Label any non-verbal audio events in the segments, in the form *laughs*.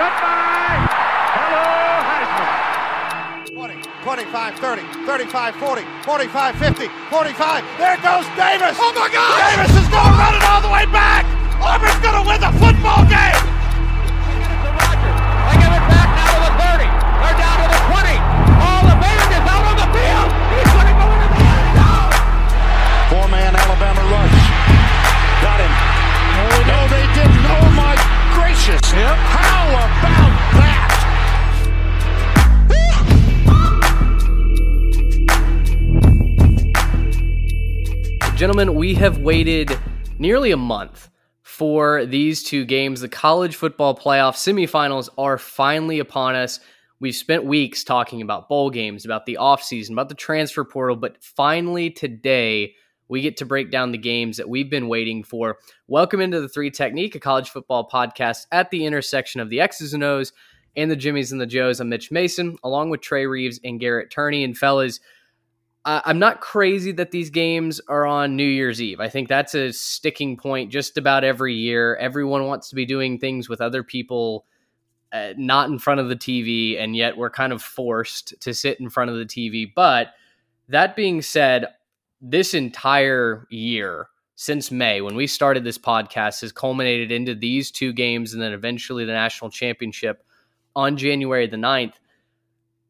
One. Goodbye. Hello, Heisman. 20, 25, 30, 35, 40, 45, 50, 45. There goes Davis. Oh my God! Davis is going to run it all the way back. Auburn's going to win the football game. Gracious. How about that? Gentlemen, we have waited nearly a month for these two games. The college football playoff semifinals are finally upon us. We've spent weeks talking about bowl games, about the offseason, about the transfer portal, but finally today we get to break down the games that we've been waiting for. Welcome into the Three Technique, a college football podcast at the intersection of the X's and O's and the Jimmies and the Joes. I'm Mitch Mason, along with Trey Reeves and Garrett Turney. And fellas, I'm not crazy that these games are on New Year's Eve. I think that's a sticking point just about every year. Everyone wants to be doing things with other people, uh, not in front of the TV, and yet we're kind of forced to sit in front of the TV. But that being said, this entire year since May, when we started this podcast, has culminated into these two games and then eventually the national championship on January the 9th.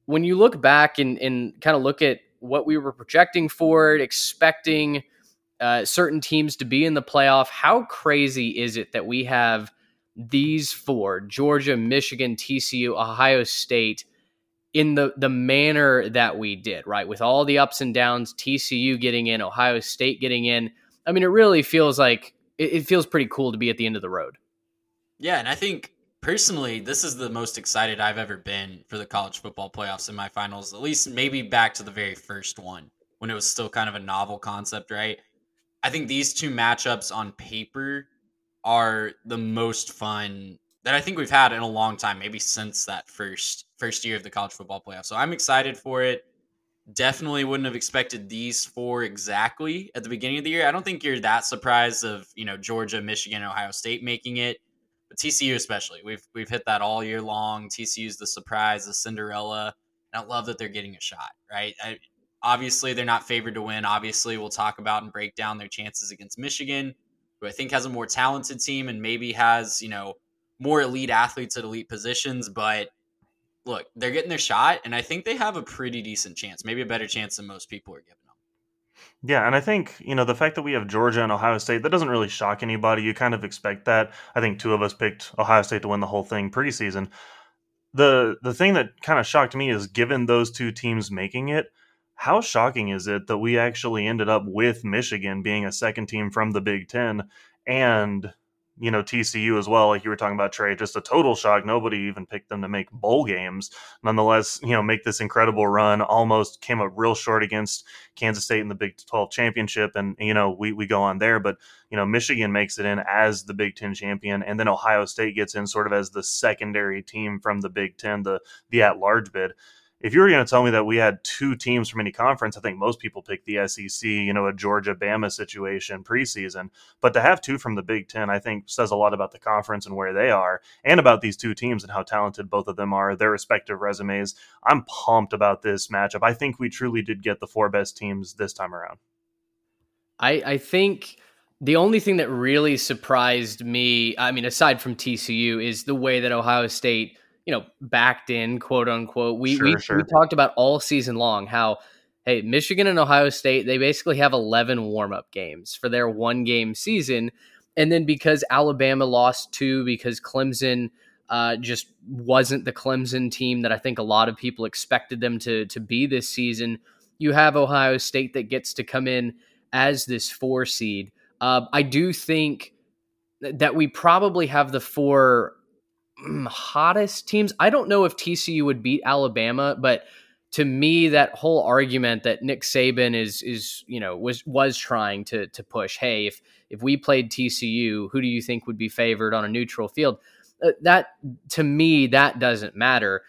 When you look back and, and kind of look at what we were projecting for it, expecting uh, certain teams to be in the playoff, how crazy is it that we have these four Georgia, Michigan, TCU, Ohio State in the the manner that we did, right? With all the ups and downs, TCU getting in, Ohio State getting in. I mean, it really feels like it, it feels pretty cool to be at the end of the road. Yeah, and I think personally, this is the most excited I've ever been for the college football playoff semifinals. At least maybe back to the very first one when it was still kind of a novel concept, right? I think these two matchups on paper are the most fun that I think we've had in a long time, maybe since that first first year of the college football playoff. So I'm excited for it. Definitely wouldn't have expected these four exactly at the beginning of the year. I don't think you're that surprised of, you know, Georgia, Michigan, Ohio State making it but TCU especially. We've we've hit that all year long. TCU's the surprise, the Cinderella, and I love that they're getting a shot. Right? I, obviously, they're not favored to win. Obviously, we'll talk about and break down their chances against Michigan, who I think has a more talented team and maybe has you know more elite athletes at elite positions. But look, they're getting their shot, and I think they have a pretty decent chance, maybe a better chance than most people are giving. Them. Yeah, and I think, you know, the fact that we have Georgia and Ohio State, that doesn't really shock anybody. You kind of expect that. I think two of us picked Ohio State to win the whole thing preseason. The the thing that kind of shocked me is given those two teams making it, how shocking is it that we actually ended up with Michigan being a second team from the Big 10 and you know TCU as well, like you were talking about Trey, just a total shock. Nobody even picked them to make bowl games. Nonetheless, you know, make this incredible run. Almost came up real short against Kansas State in the Big Twelve championship, and you know we we go on there. But you know Michigan makes it in as the Big Ten champion, and then Ohio State gets in sort of as the secondary team from the Big Ten, the the at large bid if you were going to tell me that we had two teams from any conference, I think most people pick the SEC, you know, a Georgia Bama situation preseason. But to have two from the Big Ten, I think says a lot about the conference and where they are, and about these two teams and how talented both of them are, their respective resumes. I'm pumped about this matchup. I think we truly did get the four best teams this time around. I, I think the only thing that really surprised me, I mean, aside from TCU, is the way that Ohio State you know, backed in, quote unquote. We, Sure, we, sure. we talked about all season long how, hey, Michigan and Ohio State, they basically have 11 warm up games for their one game season. And then because Alabama lost two, because Clemson uh, just wasn't the Clemson team that I think a lot of people expected them to, to be this season, you have Ohio State that gets to come in as this four seed. Uh, I do think that we probably have the four hottest teams. I don't know if TCU would beat Alabama, but to me, that whole argument that Nick Saban is is you know was was trying to to push. Hey, if if we played TCU, who do you think would be favored on a neutral field? Uh, that to me, that doesn't matter.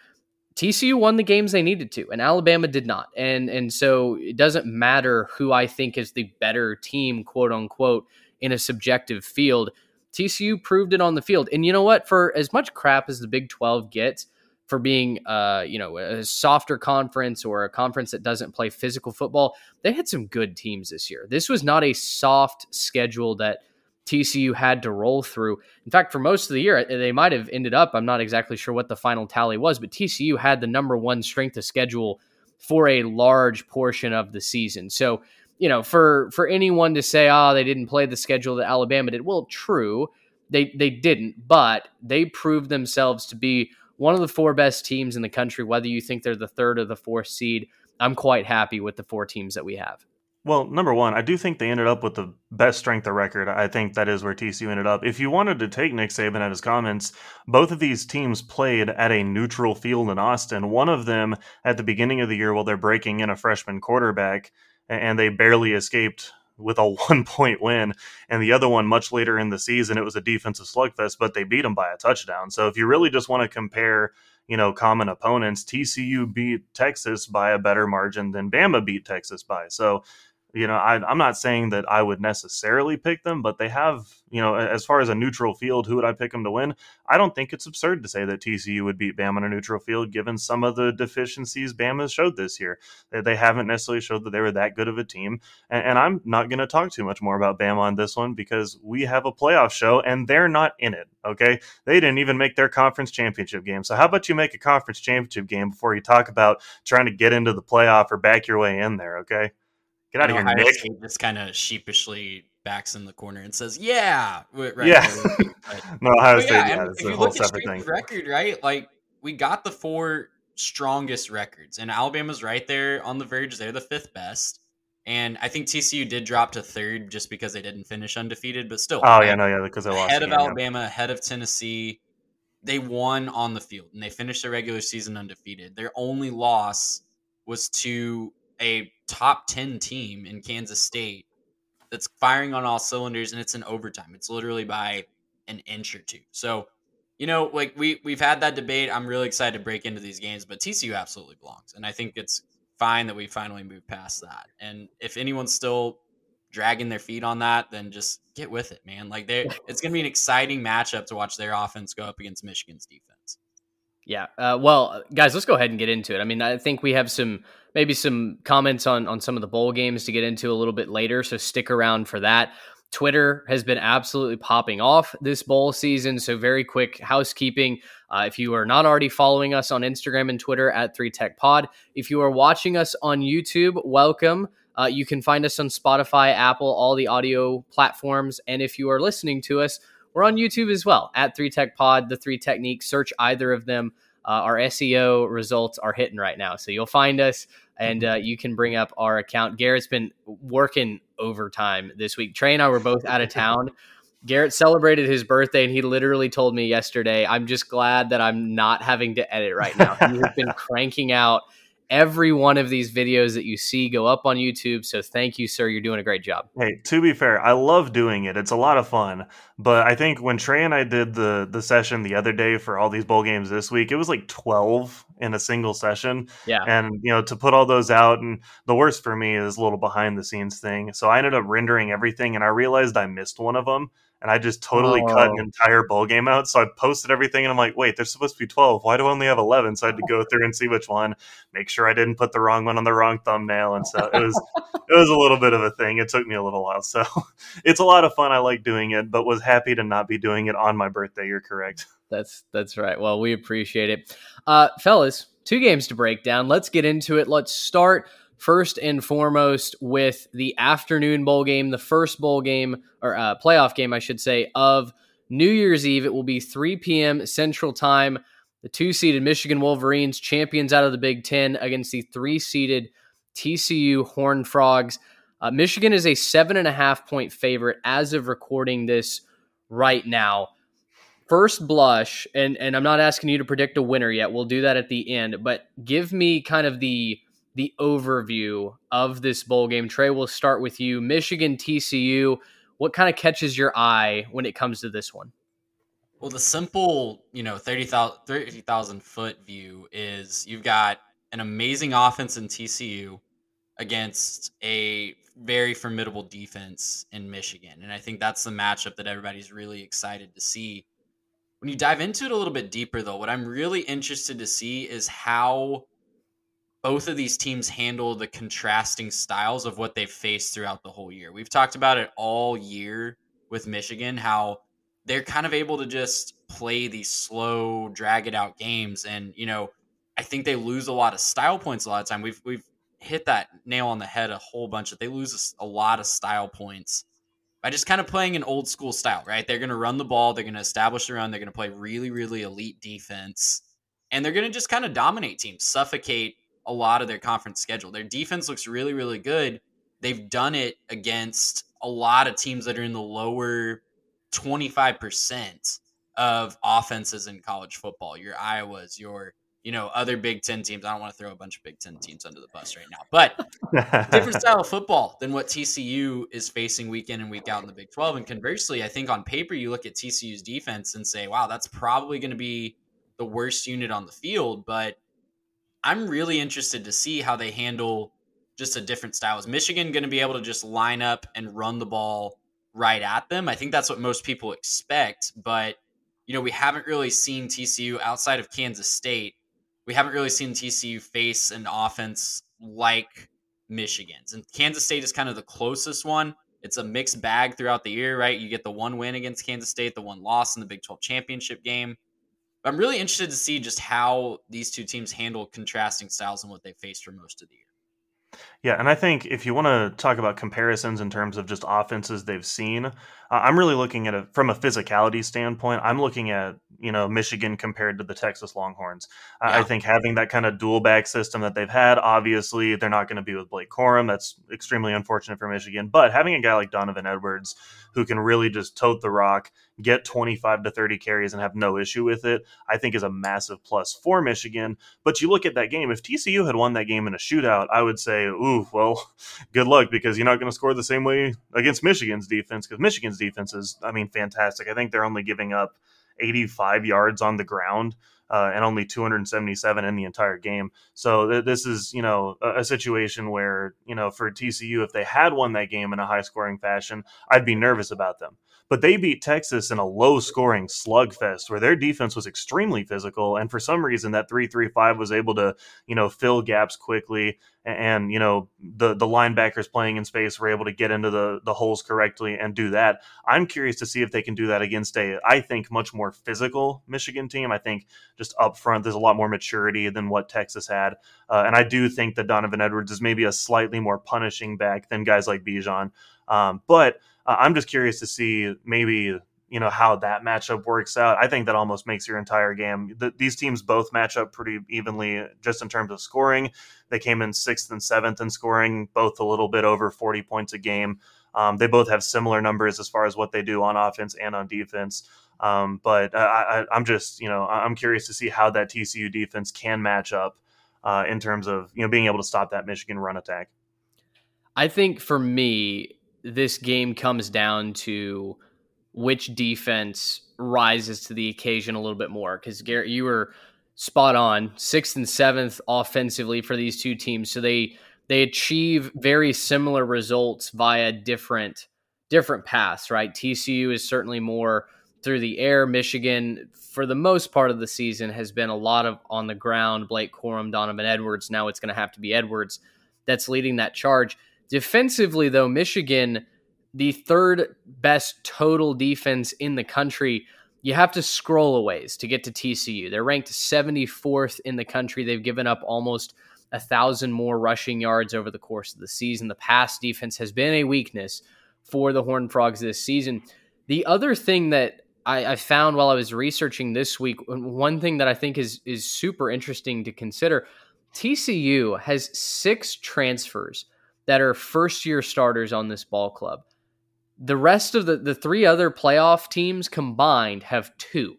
TCU won the games they needed to, and Alabama did not. And and so it doesn't matter who I think is the better team, quote unquote, in a subjective field. TCU proved it on the field. And you know what? For as much crap as the Big 12 gets for being uh, you know, a softer conference or a conference that doesn't play physical football, they had some good teams this year. This was not a soft schedule that TCU had to roll through. In fact, for most of the year, they might have ended up, I'm not exactly sure what the final tally was, but TCU had the number one strength of schedule for a large portion of the season. So, you know, for for anyone to say, oh, they didn't play the schedule that Alabama did, well, true. They they didn't, but they proved themselves to be one of the four best teams in the country, whether you think they're the third or the fourth seed. I'm quite happy with the four teams that we have. Well, number one, I do think they ended up with the best strength of record. I think that is where TCU ended up. If you wanted to take Nick Saban at his comments, both of these teams played at a neutral field in Austin. One of them at the beginning of the year while they're breaking in a freshman quarterback, and they barely escaped with a *laughs* one point win. And the other one, much later in the season, it was a defensive slugfest, but they beat them by a touchdown. So if you really just want to compare, you know, common opponents, TCU beat Texas by a better margin than Bama beat Texas by. So you know, I, am not saying that I would necessarily pick them, but they have, you know, as far as a neutral field, who would I pick them to win? I don't think it's absurd to say that TCU would beat Bama on a neutral field, given some of the deficiencies Bama has showed this year. They, they haven't necessarily showed that they were that good of a team. And, and I'm not going to talk too much more about Bama on this one because we have a playoff show and they're not in it. Okay. They didn't even make their conference championship game. So how about you make a conference championship game before you talk about trying to get into the playoff or back your way in there? Okay. Get out of here, Nick. State just kind of sheepishly backs in the corner and says, "Yeah, right." Yeah. *laughs* No, Ohio State. Yeah, yeah if you look at thing. record, right? Like we got the four strongest records, and Alabama's right there on the verge. They're the fifth best. And I think TCU did drop to third just because they didn't finish undefeated, but still. Oh yeah, no, yeah, because they lost. Ahead of game, Alabama, yeah. ahead of Tennessee, they won on the field and they finished their regular season undefeated. Their only loss was to a top 10 team in Kansas State that's firing on all cylinders and it's in overtime. It's literally by an inch or two. So, you know, like we we've had that debate. I'm really excited to break into these games, but TCU absolutely belongs. And I think it's fine that we finally moved past that. And if anyone's still dragging their feet on that, then just get with it, man. Like they *laughs* it's going to be an exciting matchup to watch their offense go up against Michigan's defense. Yeah. Uh, well, guys, let's go ahead and get into it. I mean, I think we have some maybe some comments on on some of the bowl games to get into a little bit later. So stick around for that. Twitter has been absolutely popping off this bowl season. So, very quick housekeeping. Uh, if you are not already following us on Instagram and Twitter at 3Tech Pod, if you are watching us on YouTube, welcome. Uh, you can find us on Spotify, Apple, all the audio platforms. And if you are listening to us, we're on YouTube as well at 3Tech Pod, the three techniques. Search either of them. Uh, our SEO results are hitting right now. So you'll find us and uh, you can bring up our account. Garrett's been working overtime this week. Trey and I were both out of *laughs* town. Garrett celebrated his birthday and he literally told me yesterday, I'm just glad that I'm not having to edit right now. He has been *laughs* cranking out every one of these videos that you see go up on YouTube. So thank you, sir. You're doing a great job. Hey, to be fair, I love doing it. It's a lot of fun. But I think when Trey and I did the the session the other day for all these bowl games this week, it was like 12 in a single session. Yeah. And you know, to put all those out and the worst for me is a little behind the scenes thing. So I ended up rendering everything and I realized I missed one of them and I just totally oh. cut an oh. entire bowl game out. So I posted everything, and I'm like, wait, there's supposed to be 12. Why do I only have 11? So I had to go *laughs* through and see which one, make sure I didn't put the wrong one on the wrong thumbnail, and so it was it was a little bit of a thing. It took me a little while, so *laughs* it's a lot of fun. I like doing it, but was happy to not be doing it on my birthday. You're correct. That's that's right. Well, we appreciate it, uh, fellas. Two games to break down. Let's get into it. Let's start first and foremost with the afternoon bowl game, the first bowl game or uh, playoff game, I should say, of New Year's Eve. It will be 3 p.m. Central Time. The two seeded Michigan Wolverines, champions out of the Big Ten, against the three seeded TCU Horned Frogs. Uh, Michigan is a seven and a half point favorite as of recording this right now. First blush, and and I'm not asking you to predict a winner yet. We'll do that at the end, but give me kind of the the overview of this bowl game. Trey, we'll start with you. Michigan TCU. What kind of catches your eye when it comes to this one? Well, the simple, you know, 30,000 30, foot view is you've got an amazing offense in TCU against a very formidable defense in Michigan. And I think that's the matchup that everybody's really excited to see. When you dive into it a little bit deeper, though, what I'm really interested to see is how both of these teams handle the contrasting styles of what they've faced throughout the whole year. We've talked about it all year with Michigan, how they're kind of able to just play these slow, drag it out games. And, you know, I think they lose a lot of style points a lot of time. We've we've hit that nail on the head a whole bunch of they lose a, a lot of style points by just kind of playing an old school style, right? They're going to run the ball, they're going to establish the run, they're going to play really, really elite defense, and they're going to just kind of dominate teams, suffocate a lot of their conference schedule. Their defense looks really, really good. They've done it against a lot of teams that are in the lower 25% of offenses in college football. Your Iowas, your you know, other Big Ten teams. I don't want to throw a bunch of Big Ten teams under the bus right now, but *laughs* different style of football than what TCU is facing week in and week out in the Big 12. And conversely, I think on paper, you look at TCU's defense and say, wow, that's probably going to be the worst unit on the field. But I'm really interested to see how they handle just a different style. Is Michigan going to be able to just line up and run the ball right at them? I think that's what most people expect. But, you know, we haven't really seen TCU outside of Kansas State we haven't really seen TCU face an offense like Michigan's. And Kansas State is kind of the closest one. It's a mixed bag throughout the year, right? You get the one win against Kansas State, the one loss in the Big 12 championship game. I'm really interested to see just how these two teams handle contrasting styles and what they faced for most of the year. Yeah, and I think if you want to talk about comparisons in terms of just offenses they've seen, I'm really looking at it from a physicality standpoint. I'm looking at you know Michigan compared to the Texas Longhorns. Yeah. I think having that kind of dual back system that they've had, obviously they're not going to be with Blake Corum. That's extremely unfortunate for Michigan. But having a guy like Donovan Edwards who can really just tote the rock, get 25 to 30 carries, and have no issue with it, I think is a massive plus for Michigan. But you look at that game. If TCU had won that game in a shootout, I would say, ooh ooh, well, *laughs* good luck because you're not going to score the same way against Michigan's defense because Michigan's defense is, I mean, fantastic. I think they're only giving up 85 yards on the ground. Uh, and only 277 in the entire game. So th- this is, you know, a, a, situation where, you know, for TCU, if they had won that game in a high scoring fashion, I'd be nervous about them. But they beat Texas in a low scoring slugfest where their defense was extremely physical. And for some reason, that 3 3 5 was able to, you know, fill gaps quickly. And, you know, the, the linebackers playing in space were able to get into the, the holes correctly and do that. I'm curious to see if they can do that against a, I think, much more physical Michigan team. I think just up front, there's a lot more maturity than what Texas had. Uh, and I do think that Donovan Edwards is maybe a slightly more punishing back than guys like Bijan. Um, but uh, I'm just curious to see maybe you know how that matchup works out. I think that almost makes your entire game. The, these teams both match up pretty evenly just in terms of scoring. They came in sixth and seventh in scoring, both a little bit over 40 points a game. Um, they both have similar numbers as far as what they do on offense and on defense. Um, but I, am just, you know, I'm curious to see how that TCU defense can match up uh, in terms of you know being able to stop that Michigan run attack. I think for me, this game comes down to which defense rises to the occasion a little bit more. Because Garrett, you were spot on, sixth and seventh offensively for these two teams, so they they achieve very similar results via different different paths. Right, TCU is certainly more through the air. Michigan, for the most part of the season, has been a lot of on the ground. Blake Corum, Donovan Edwards. Now it's going to have to be Edwards that's leading that charge. Defensively, though, Michigan, the third best total defense in the country, you have to scroll a ways to get to TCU. They're ranked 74th in the country. They've given up almost a thousand more rushing yards over the course of the season. The pass defense has been a weakness for the Horned Frogs this season. The other thing that I, I, found while I was researching this week, one thing that I think is is super interesting to consider, TCU has six transfers that are first year starters on this ball club. The rest of the the three other playoff teams combined have two.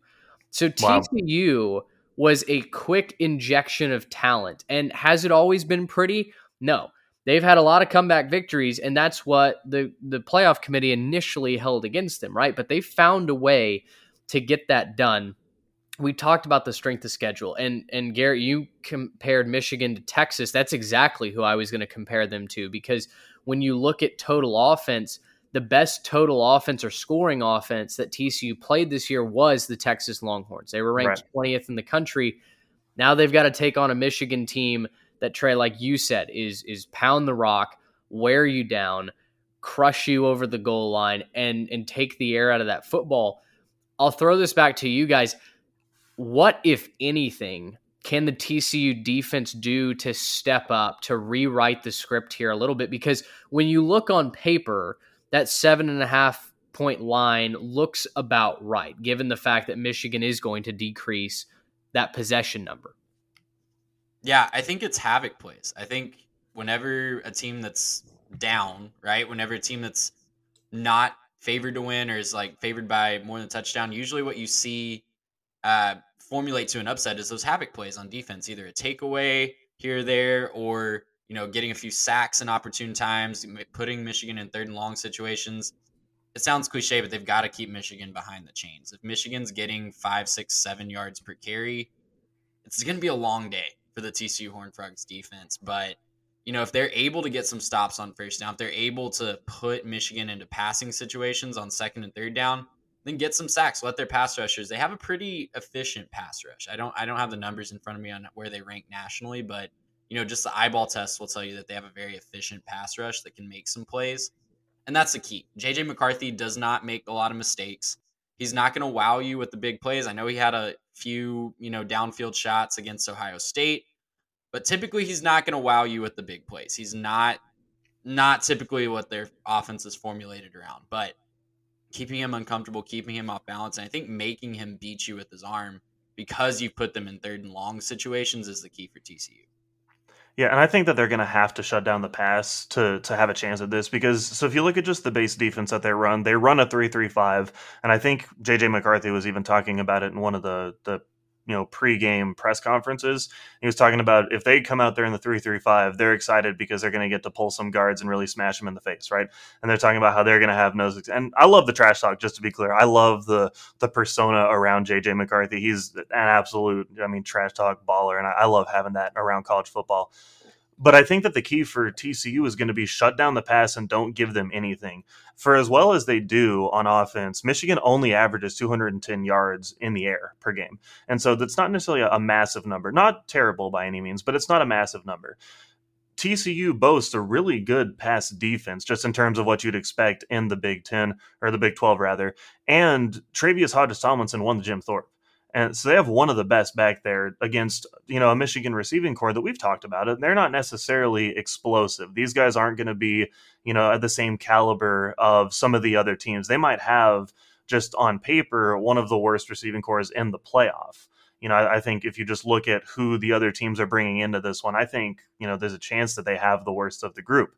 So TCU wow. was a quick injection of talent. And has it always been pretty? No. They've had a lot of comeback victories, and that's what the, the playoff committee initially held against them, right? But they found a way to get that done. We talked about the strength of schedule, and and Garrett, you compared Michigan to Texas. That's exactly who I was going to compare them to because when you look at total offense, the best total offense or scoring offense that TCU played this year was the Texas Longhorns. They were ranked right. 20th in the country. Now they've got to take on a Michigan team that Trey, like you said, is is pound the rock, wear you down, crush you over the goal line, and and take the air out of that football. I'll throw this back to you guys. What, if anything, can the TCU defense do to step up to rewrite the script here a little bit? Because when you look on paper, that seven and a half point line looks about right, given the fact that Michigan is going to decrease that possession number. Yeah, I think it's havoc plays. I think whenever a team that's down, right? Whenever a team that's not favored to win or is like favored by more than a touchdown, usually what you see uh, formulate to an upset is those havoc plays on defense, either a takeaway here or there, or you know, getting a few sacks in opportune times, putting Michigan in third and long situations. It sounds cliche, but they've got to keep Michigan behind the chains. If Michigan's getting five, six, seven yards per carry, it's going to be a long day for the TCU Horned Frogs defense. But you know, if they're able to get some stops on first down, if they're able to put Michigan into passing situations on second and third down, then get some sacks. Let their pass rushers. They have a pretty efficient pass rush. I don't I don't have the numbers in front of me on where they rank nationally, but you know, just the eyeball test will tell you that they have a very efficient pass rush that can make some plays. And that's the key. JJ McCarthy does not make a lot of mistakes. He's not going to wow you with the big plays. I know he had a few, you know, downfield shots against Ohio State, but typically he's not going to wow you with the big plays. He's not not typically what their offense is formulated around, but keeping him uncomfortable, keeping him off balance, and I think making him beat you with his arm because you put them in third and long situations is the key for TCU. Yeah, and I think that they're going to have to shut down the pass to to have a chance at this because so if you look at just the base defense that they run, they run a three three five, and I think JJ McCarthy was even talking about it in one of the the you know pregame press conferences. He was talking about if they come out there in the three three five, they're excited because they're going to get to pull some guards and really smash them in the face, right? And they're talking about how they're going to have nose. And I love the trash talk. Just to be clear, I love the the persona around JJ McCarthy. He's an absolute, I mean, trash talk baller, and I, I love having that around college football. But I think that the key for TCU is going to be shut down the pass and don't give them anything. For as well as they do on offense, Michigan only averages 210 yards in the air per game. And so that's not necessarily a, massive number. Not terrible by any means, but it's not a massive number. TCU boasts a really good pass defense, just in terms of what you'd expect in the Big Ten or the Big Twelve, rather. And Tre'Vius Hodges Tomlinson won the Jim Thorpe. And so they have one of the best back there against, you know, a Michigan receiving corps that we've talked about it. They're not necessarily explosive. These guys aren't going to be, you know, at the same caliber of some of the other teams. They might have just on paper one of the worst receiving corps in the playoff. You know, I, I think if you just look at who the other teams are bringing into this one, I think, you know, there's a chance that they have the worst of the group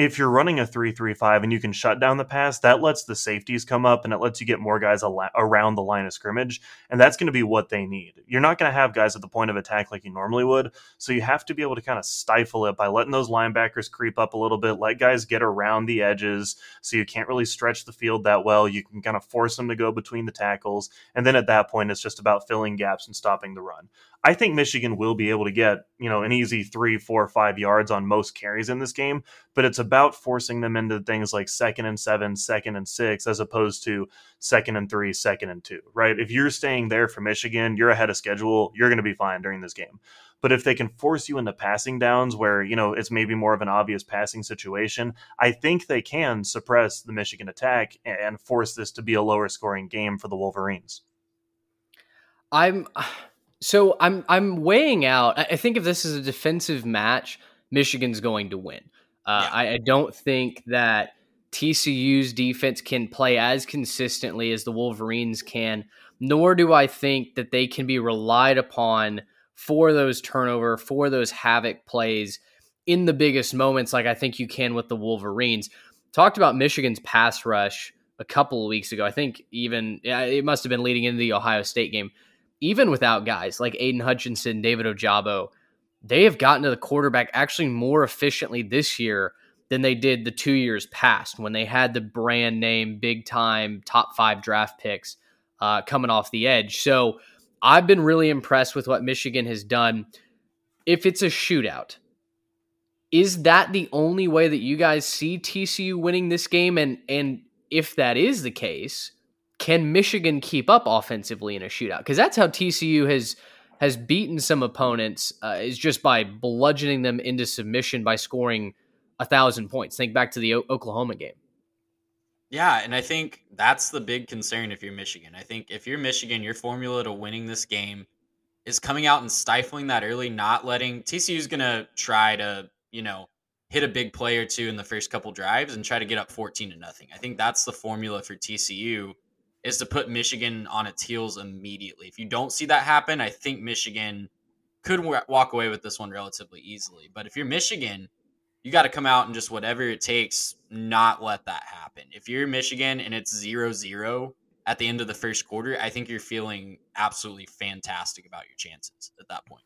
if you're running a 3-3-5 and you can shut down the pass, that lets the safeties come up and it lets you get more guys al- around the line of scrimmage, and that's going to be what they need. You're not going to have guys at the point of attack like you normally would, so you have to be able to kind of stifle it by letting those linebackers creep up a little bit, let guys get around the edges, so you can't really stretch the field that well. You can kind of force them to go between the tackles, and then at that point, it's just about filling gaps and stopping the run. I think Michigan will be able to get, you know, an easy three, four, five yards on most carries in this game, but it's about forcing them into things like second and seven, second and six, as opposed to second and three, second and two, right? If you're staying there for Michigan, you're ahead of schedule, you're going to be fine during this game. But if they can force you into passing downs where, you know, it's maybe more of an obvious passing situation, I think they can suppress the Michigan attack and force this to be a lower scoring game for the Wolverines. I'm so I'm I'm weighing out. I think if this is a defensive match, Michigan's going to win. Uh, yeah. I, I don't think that TCU's defense can play as consistently as the Wolverines can, nor do I think that they can be relied upon for those turnover, for those havoc plays in the biggest moments, like I think you can with the Wolverines. talked about Michigan's pass rush a couple of weeks ago. I think even it must have been leading into the Ohio State game. Even without guys like Aidan Hutchinson, David Ojabo, they have gotten to the quarterback actually more efficiently this year than they did the two years past when they had the brand name, big time, top five draft picks uh, coming off the edge. So I've been really impressed with what Michigan has done. If it's a shootout, is that the only way that you guys see TCU winning this game? And and if that is the case, can Michigan keep up offensively in a shootout? Because that's how TCU has has beaten some opponents uh, is just by bludgeoning them into submission by scoring a thousand points. Think back to the o- Oklahoma game. Yeah, and I think that's the big concern if you're Michigan. I think if you're Michigan, your formula to winning this game is coming out and stifling that early, not letting TCU's going to try to, you know, hit a big play or two in the first couple drives and try to get up 14 to nothing. I think that's the formula for TCU is to put Michigan on its heels immediately. If you don't see that happen, I think Michigan could walk away with this one relatively easily. But if you're Michigan, you got to come out and just whatever it takes, not let that happen. If you're Michigan and it's zero zero at the end of the first quarter, I think you're feeling absolutely fantastic about your chances at that point.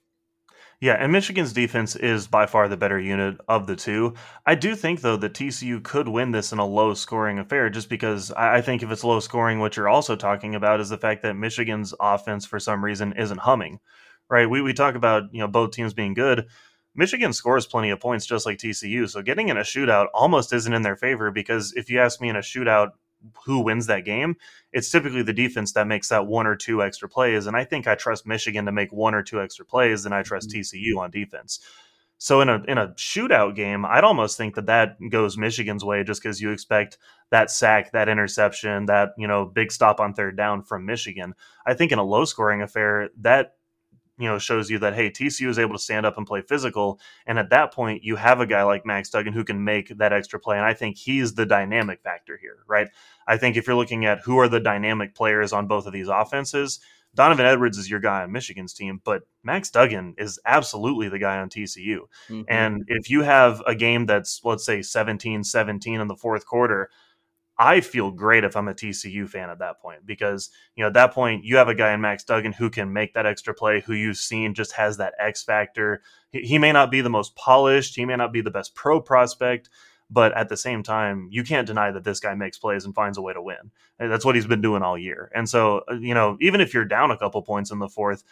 Yeah, and Michigan's defense is by far the better unit of the two. I do think, though, that TCU could win this in a low scoring affair just because I think if it's low scoring, what you're also talking about is the fact that Michigan's offense, for some reason, isn't humming, right? We, we talk about, you know, both teams being good. Michigan scores plenty of points just like TCU. So getting in a shootout almost isn't in their favor because if you ask me in a shootout who wins that game, it's typically the defense that makes that one or two extra plays. And I think I trust Michigan to make one or two extra plays than I trust mm-hmm. TCU on defense. So in a in a shootout game, I'd almost think that that goes Michigan's way, just because you expect that sack, that interception, that you know big stop on third down from Michigan. I think in a low scoring affair, that you know shows you that hey TCU is able to stand up and play physical and at that point you have a guy like Max Duggan who can make that extra play and I think he's the dynamic factor here right I think if you're looking at who are the dynamic players on both of these offenses Donovan Edwards is your guy on Michigan's team but Max Duggan is absolutely the guy on TCU mm-hmm. and if you have a game that's let's say 17-17 in the fourth quarter I feel great if I'm a TCU fan at that point because you know at that point you have a guy in Max Duggan who can make that extra play, who you've seen just has that X factor. He, may not be the most polished, he may not be the best pro prospect, but at the same time, you can't deny that this guy makes plays and finds a way to win. And that's what he's been doing all year. And so, uh, you know, even if you're down a couple points in the fourth,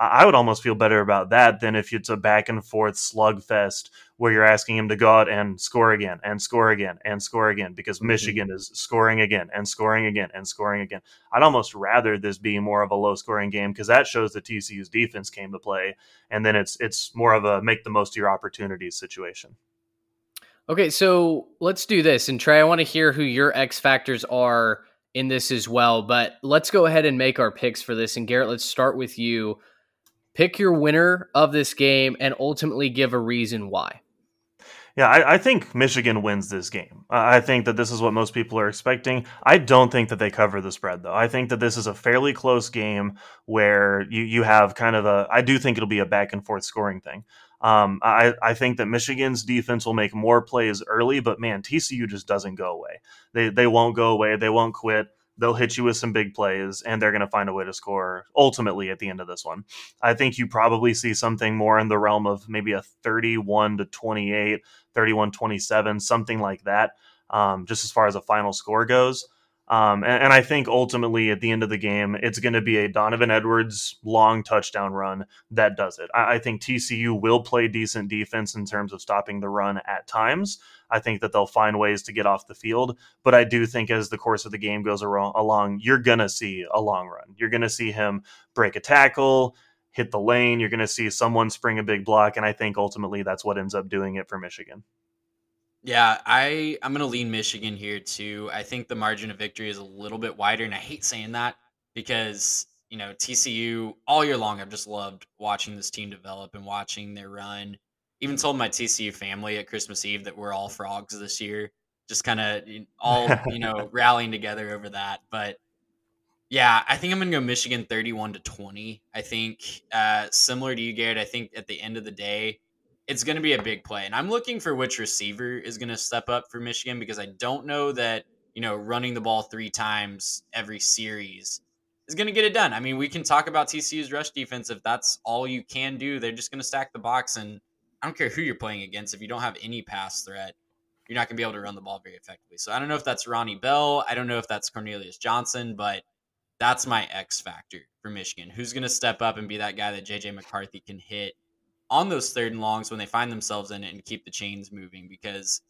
I would almost feel better about that than if it's a back and forth slugfest where you're asking him to go out and score again and score again and score again because mm-hmm. Michigan is scoring again and scoring again and scoring again. I'd almost rather this be more of a low scoring game because that shows that TCU's defense came to play, and then it's it's more of a make the most of your opportunities situation. Okay, so let's do this. And Trey, I want to hear who your X factors are in this as well. But let's go ahead and make our picks for this. And Garrett, let's start with you pick your winner of this game and ultimately give a reason why. Yeah, I, I, think Michigan wins this game. I think that this is what most people are expecting. I don't think that they cover the spread, though. I think that this is a fairly close game where you, you have kind of a. I do think it'll be a back and forth scoring thing. Um, I, I think that Michigan's defense will make more plays early, but man, TCU just doesn't go away. They they won't go away. They won't quit they'll hit you with some big plays and they're going to find a way to score ultimately at the end of this one. I think you probably see something more in the realm of maybe a 31 to 28, 31 27, something like that, um, just as far as a final score goes. Um, and, and, I think ultimately at the end of the game, it's going to be a Donovan Edwards long touchdown run that does it. I, I, think TCU will play decent defense in terms of stopping the run at times. I think that they'll find ways to get off the field. But I do think as the course of the game goes along, you're going to see a long run. You're going to see him break a tackle, hit the lane. You're going to see someone spring a big block. And I think ultimately that's what ends up doing it for Michigan. Yeah, I I'm gonna lean Michigan here too. I think the margin of victory is a little bit wider, and I hate saying that because you know TCU all year long. I've just loved watching this team develop and watching their run. Even told my TCU family at Christmas Eve that we're all frogs this year. Just kind of all you know *laughs* rallying together over that. But yeah, I think I'm gonna go Michigan 31 to 20. I think uh, similar to you, Garrett. I think at the end of the day it's going to be a big play. And I'm looking for which receiver is going to step up for Michigan because I don't know that, you know, running the ball three times every series is going to get it done. I mean, we can talk about TCU's rush defense. If that's all you can do, they're just going to stack the box. And I don't care who you're playing against. If you don't have any pass threat, you're not going to be able to run the ball very effectively. So I don't know if that's Ronnie Bell. I don't know if that's Cornelius Johnson, but that's my X factor for Michigan. Who's going to step up and be that guy that JJ McCarthy can hit on those third and longs when they find themselves in it and keep the chains moving because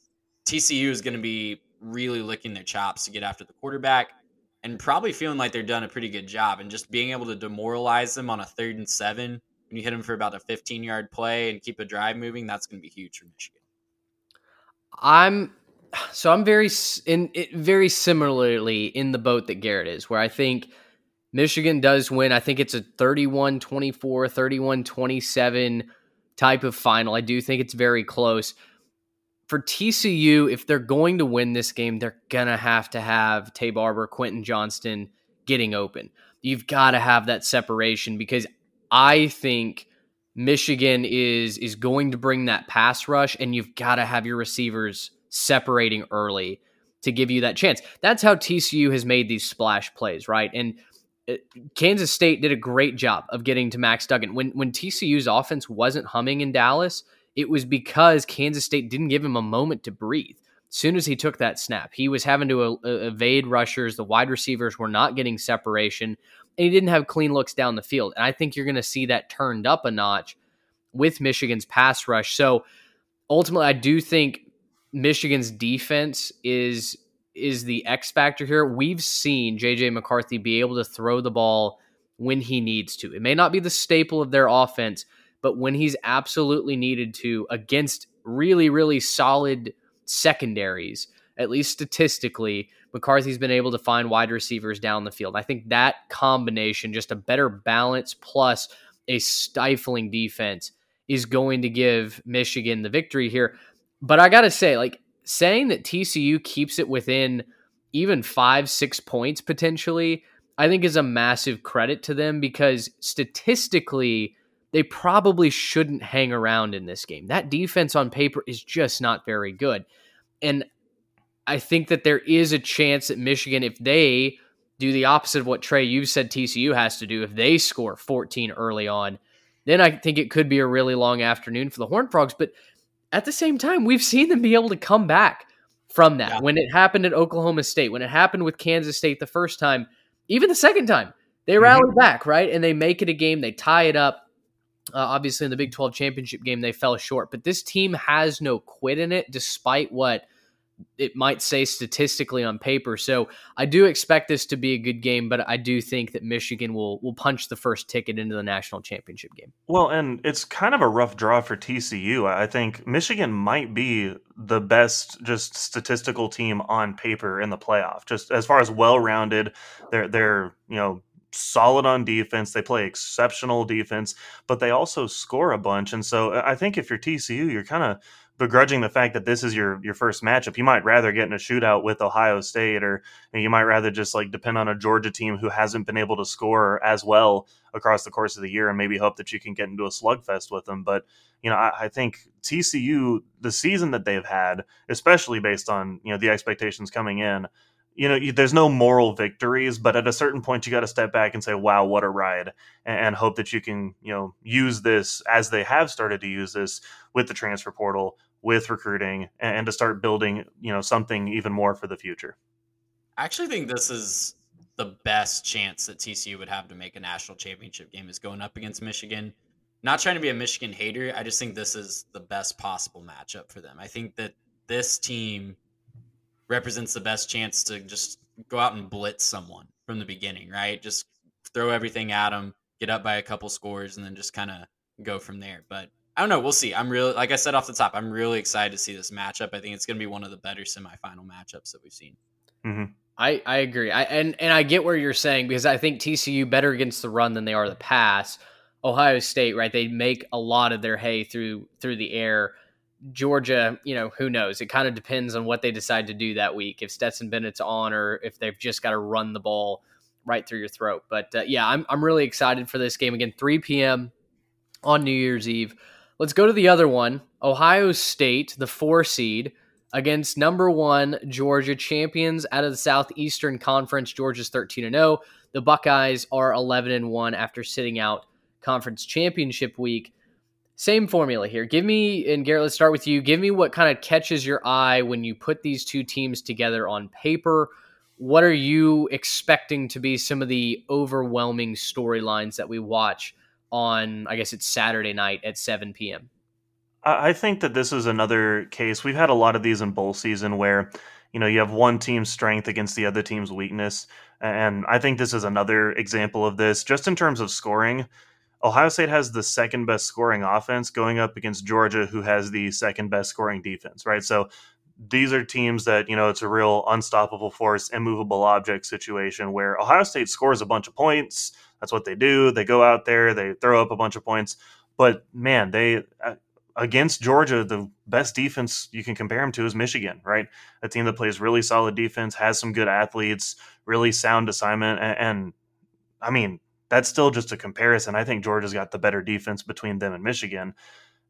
TCU is going to be really licking their chops to get after the quarterback and probably feeling like they're done a pretty good job and just being able to demoralize them on a third and seven when you hit them for about a 15 yard play and keep a drive moving that's going to be huge for Michigan. I'm so I'm very in very similarly in the boat that Garrett is where I think Michigan does win. I think it's a 31-24, 31-27 type of final. I do think it's very close. For TCU, if they're going to win this game, they're going to have to have Taye Barber, Quentin Johnston getting open. You've got to have that separation because I think Michigan is is going to bring that pass rush and you've got to have your receivers separating early to give you that chance. That's how TCU has made these splash plays, right? And Uh, Kansas State did a great job of getting to Max Duggan. When when TCU's offense wasn't humming in Dallas, it was because Kansas State didn't give him a moment to breathe. As soon as he took that snap, he was having to uh, uh, evade rushers. The wide receivers were not getting separation, and he didn't have clean looks down the field. And I think you're going to see that turned up a notch with Michigan's pass rush. So ultimately, I do think Michigan's defense is is the X factor here. We've seen JJ McCarthy be able to throw the ball when he needs to. It may not be the staple of their offense, but when he's absolutely needed to against really, really solid secondaries, at least statistically, McCarthy's been able to find wide receivers down the field. I think that combination, just a better balance plus a stifling defense, is going to give Michigan the victory here. But I got to say, like, saying that TCU keeps it within even five, six points potentially, I think is a massive credit to them because statistically, they probably shouldn't hang around in this game. That defense on paper is just not very good. And I think that there is a chance that Michigan, if they do the opposite of what Trey, you've said TCU has to do, if they score 14 early on, then I think it could be a really long afternoon for the Horned Frogs. But at the same time, we've seen them be able to come back from that. Yeah. When it happened at Oklahoma State, when it happened with Kansas State the first time, even the second time, they mm-hmm. rally back, right? And they make it a game, they tie it up. Uh, obviously, in the Big 12 championship game, they fell short, but this team has no quit in it, despite what it might say statistically on paper. So I do expect this to be a good game, but I do think that Michigan will will punch the first ticket into the national championship game. Well, and it's kind of a rough draw for TCU. I think Michigan might be the best just statistical team on paper in the playoff. Just as far as well-rounded, they're they're, you know, solid on defense. They play exceptional defense, but they also score a bunch. And so I think if you're TCU, you're kind of begrudging the fact that this is your your first matchup. You might rather get in a shootout with Ohio State, or you might rather just like depend on a Georgia team who hasn't been able to score as well across the course of the year, and maybe hope that you can get into a slugfest with them. But you know, I, I think TCU, the season that they've had, especially based on you know the expectations coming in, you know, there's no moral victories, but at a certain point, you got to step back and say, "Wow, what a ride!" and hope that you can, you know, use this as they have started to use this with the transfer portal with recruiting and to start building, you know, something even more for the future. I actually think this is the best chance that TCU would have to make a national championship game is going up against Michigan. Not trying to be a Michigan hater, I just think this is the best possible matchup for them. I think that this team represents the best chance to just go out and blitz someone from the beginning, right? Just throw everything at them, get up by a couple scores, and then just kind of go from there. But I don't know. We'll see. I'm really, like I said off the top, I'm really excited to see this matchup. I think it's going to be one of the better semifinal matchups that we've seen. Mm-hmm. I, I agree. I, and, and I get where you're saying because I think TCU better against the run than they are the pass. Ohio State, right? They make a lot of their hay through through the air. Georgia, you know, who knows? It kind of depends on what they decide to do that week. If Stetson Bennett's on, or if they've just got to run the ball right through your throat. But uh, yeah, I'm I'm really excited for this game again. 3 p.m. on New Year's Eve. Let's go to the other one. Ohio State, the four seed, against number one Georgia champions out of the Southeastern Conference. Georgia's 13 and 0. The Buckeyes are 11 and 1 after sitting out conference championship week. Same formula here. Give me, and Garrett, let's start with you. Give me what kind of catches your eye when you put these two teams together on paper. What are you expecting to be some of the overwhelming storylines that we watch on, I guess it's Saturday night at 7 p.m.? I think that this is another case. We've had a lot of these in bowl season where, you know, you have one team's strength against the other team's weakness. And I think this is another example of this. Just in terms of scoring, Ohio State has the second best scoring offense going up against Georgia, who has the second best scoring defense, right? So these are teams that, you know, it's a real unstoppable force, immovable object situation where Ohio State scores a bunch of points. That's what they do. They go out there, they throw up a bunch of points. But man, they uh, against Georgia, the best defense you can compare them to is Michigan, right? A team that plays really solid defense, has some good athletes, really sound assignment. And, and, I mean, that's still just a comparison. I think Georgia's got the better defense between them and Michigan.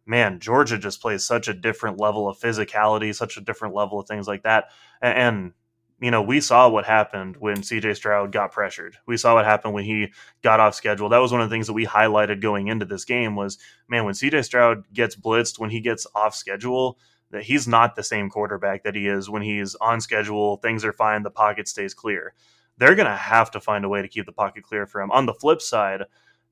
Man, Georgia just plays such a different level of physicality, such a different level of things like that. And, and you know, we saw what happened when CJ Stroud got pressured. We saw what happened when he got off schedule. That was one of the things that we highlighted going into this game was, man, when CJ Stroud gets blitzed, when he gets off schedule, that he's not the same quarterback that he is when he's on schedule, things are fine, the pocket stays clear. They're going to have to find a way to keep the pocket clear for him. On the flip side,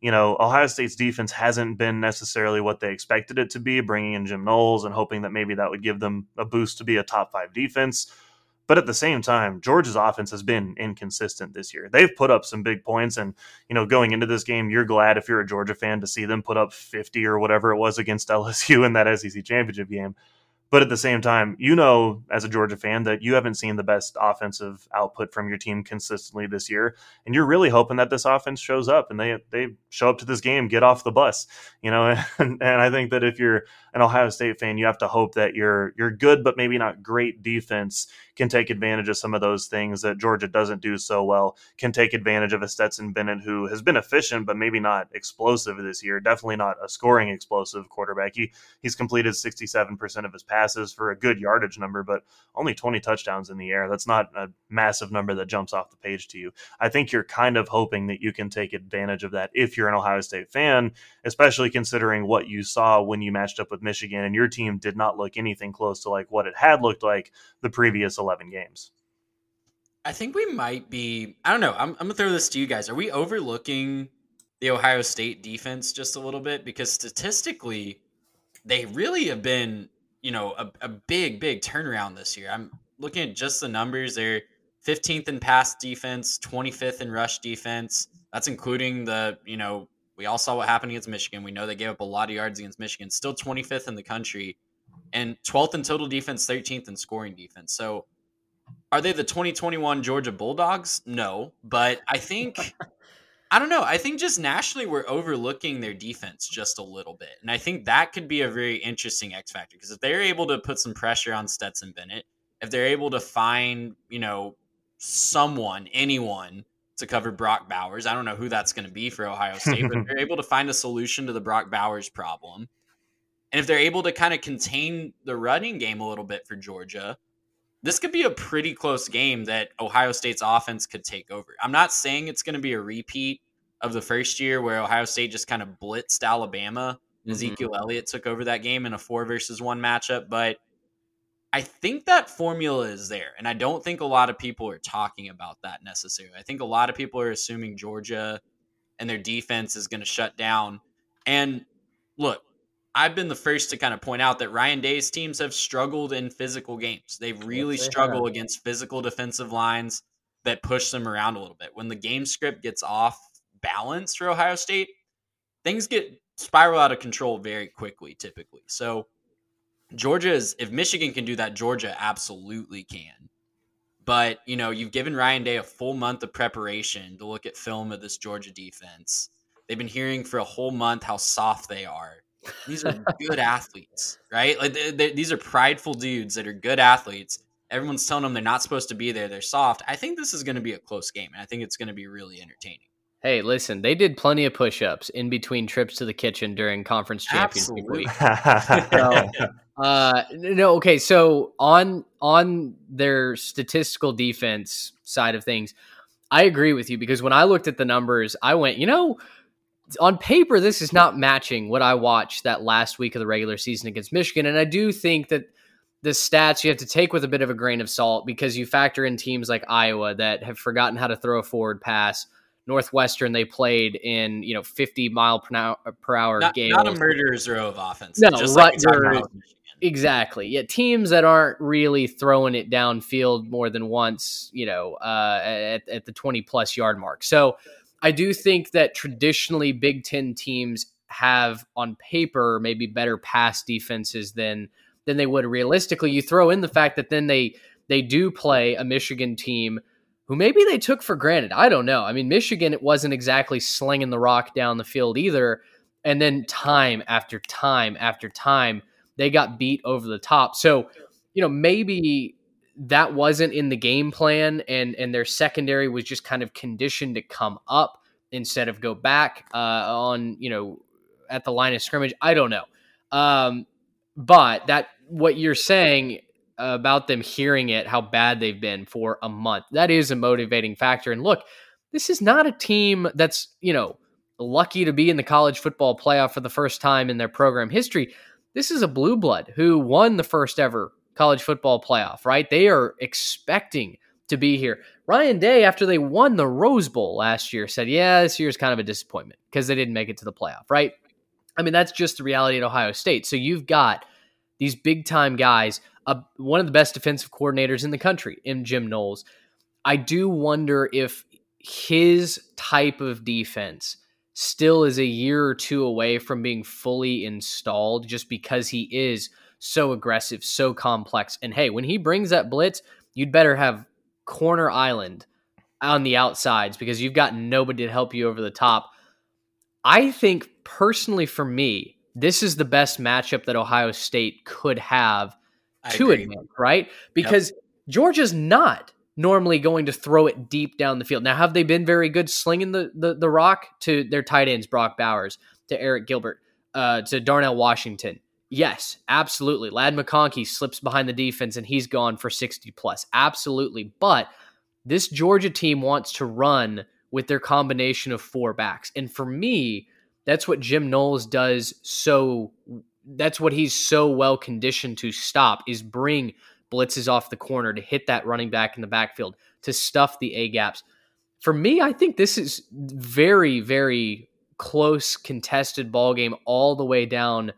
you know, Ohio State's defense hasn't been necessarily what they expected it to be, bringing in Jim Knowles and hoping that maybe that would give them a boost to be a top five defense but at the same time, Georgia's offense has been inconsistent this year. They've put up some big points, and you know, going into this game, you're glad if you're a Georgia fan to see them put up 50 or whatever it was against *laughs* LSU in that SEC championship game. But at the same time, you know, as a Georgia fan, that you haven't seen the best offensive output from your team consistently this year, and you're really hoping that this offense shows up and they they show up to this game, get off the bus, you know. *laughs* And, and I think that if you're an Ohio State fan, you have to hope that your your good but maybe not great defense can take advantage of some of those things that Georgia doesn't do so well. Can take advantage of a Stetson Bennett who has been efficient but maybe not explosive this year. Definitely not a scoring explosive quarterback. He he's completed 67% of his passes for a good yardage number, but only 20 touchdowns in the air. That's not a massive number that jumps off the page to you. I think you're kind of hoping that you can take advantage of that if you're an Ohio State fan, especially considering what you saw when you matched up with Michigan and your team did not look anything close to like what it had looked like the previous 11 games. I think we might be. I don't know. I'm, I'm gonna throw this to you guys. Are we overlooking the Ohio State defense just a little bit? Because statistically, they really have been, you know, a, a big, big turnaround this year. I'm looking at just the numbers. They're 15th in pass defense, 25th in rush defense. That's including the, you know, we all saw what happened against Michigan. We know they gave up a lot of yards against Michigan. Still 25th in the country and 12th in total defense, 13th in scoring defense. So are they the 2021 Georgia Bulldogs? No, but I think *laughs* I don't know. I think just nationally we're overlooking their defense just a little bit. And I think that could be a very interesting X factor because if they're able to put some pressure on Stetson Bennett, if they're able to find, you know, someone, anyone to cover Brock Bowers. I don't know who that's going to be for Ohio *laughs* State, but they're able to find a solution to the Brock Bowers problem. And if they're able to kind of contain the running game a little bit for Georgia, this could be a pretty close game that Ohio State's offense could take over. I'm not saying it's going to be a repeat of the first year where Ohio State just kind of blitzed Alabama. Mm-hmm. Ezekiel Elliott took over that game in a four versus one matchup, but I think that formula is there. And I don't think a lot of people are talking about that necessarily. I think a lot of people are assuming Georgia and their defense is going to shut down. And look, I've been the first to kind of point out that Ryan Day's teams have struggled in physical games. They've really yes, they struggled have. against physical defensive lines that push them around a little bit. When the game script gets off balance for Ohio State, things get spiral out of control very quickly, typically. So Georgia is if Michigan can do that, Georgia absolutely can. But, you know, you've given Ryan Day a full month of preparation to look at film of this Georgia defense. They've been hearing for a whole month how soft they are. These are *laughs* good athletes, right? Like they, they, these are prideful dudes that are good athletes. Everyone's telling them they're not supposed to be there. They're soft. I think this is going to be a close game, and I think it's going to be really entertaining. Hey, listen, they did plenty of push-ups in between trips to the kitchen during conference championship Absolutely. week. *laughs* So, *laughs* uh, no, okay. So on on their statistical defense side of things, I agree with you because when I looked at the numbers, I went, you know, on paper this is not matching what I watched that last week of the regular season against Michigan, and I do think that the stats you have to take with a bit of a grain of salt because you factor in teams like Iowa that have forgotten how to throw a forward pass. Northwestern they played in you know 50 mile per hour, per hour not, gales. not a murderer's row of offense. No, just like we Rutgers- about. Exactly. Yeah, teams that aren't really throwing it downfield more than once, you know, uh, at, at the 20 plus yard mark. So I do think that traditionally Big Ten teams have on paper maybe better pass defenses than than they would realistically. You throw in the fact that then they they do play a Michigan team who maybe they took for granted. I don't know. I mean, Michigan it wasn't exactly slinging the rock down the field either. And then time after time after time, they got beat over the top. So, you know, maybe that wasn't in the game plan and and their secondary was just kind of conditioned to come up instead of go back uh, on, you know, at the line of scrimmage. I don't know. Um, but that what you're saying about them hearing it, how bad they've been for a month, that is a motivating factor. And look, this is not a team that's, you know, lucky to be in the college football playoff for the first time in their program history. This is a blue blood who won the first ever college football playoff, right? They are expecting to be here. Ryan Day, after they won the Rose Bowl last year, said, Yeah, this year's kind of a disappointment because they didn't make it to the playoff, right? I mean, that's just the reality at Ohio State. So you've got these big time guys, uh, one of the best defensive coordinators in the country in Jim Knowles. I do wonder if his type of defense still is a year or two away from being fully installed just because he is so aggressive, so complex. And hey, when he brings that blitz, you'd better have corner island on the outsides because you've got nobody to help you over the top. I think personally for me, this is the best matchup that Ohio State could have to advance, right? Because Georgia's not normally going to throw it deep down the field. Now, have they been very good slinging the the, the rock to their tight ends, Brock Bowers, to Arik Gilbert, uh, to Darnell Washington? Yes, absolutely. Ladd McConkey slips behind the defense and he's gone for 60 plus. Absolutely. But this Georgia team wants to run with their combination of four backs. And for me, that's what Jim Knowles does so that's what he's so well conditioned to stop is bring blitzes off the corner to hit that running back in the backfield to stuff the A gaps. For me, I think this is very very close contested ball game all the way down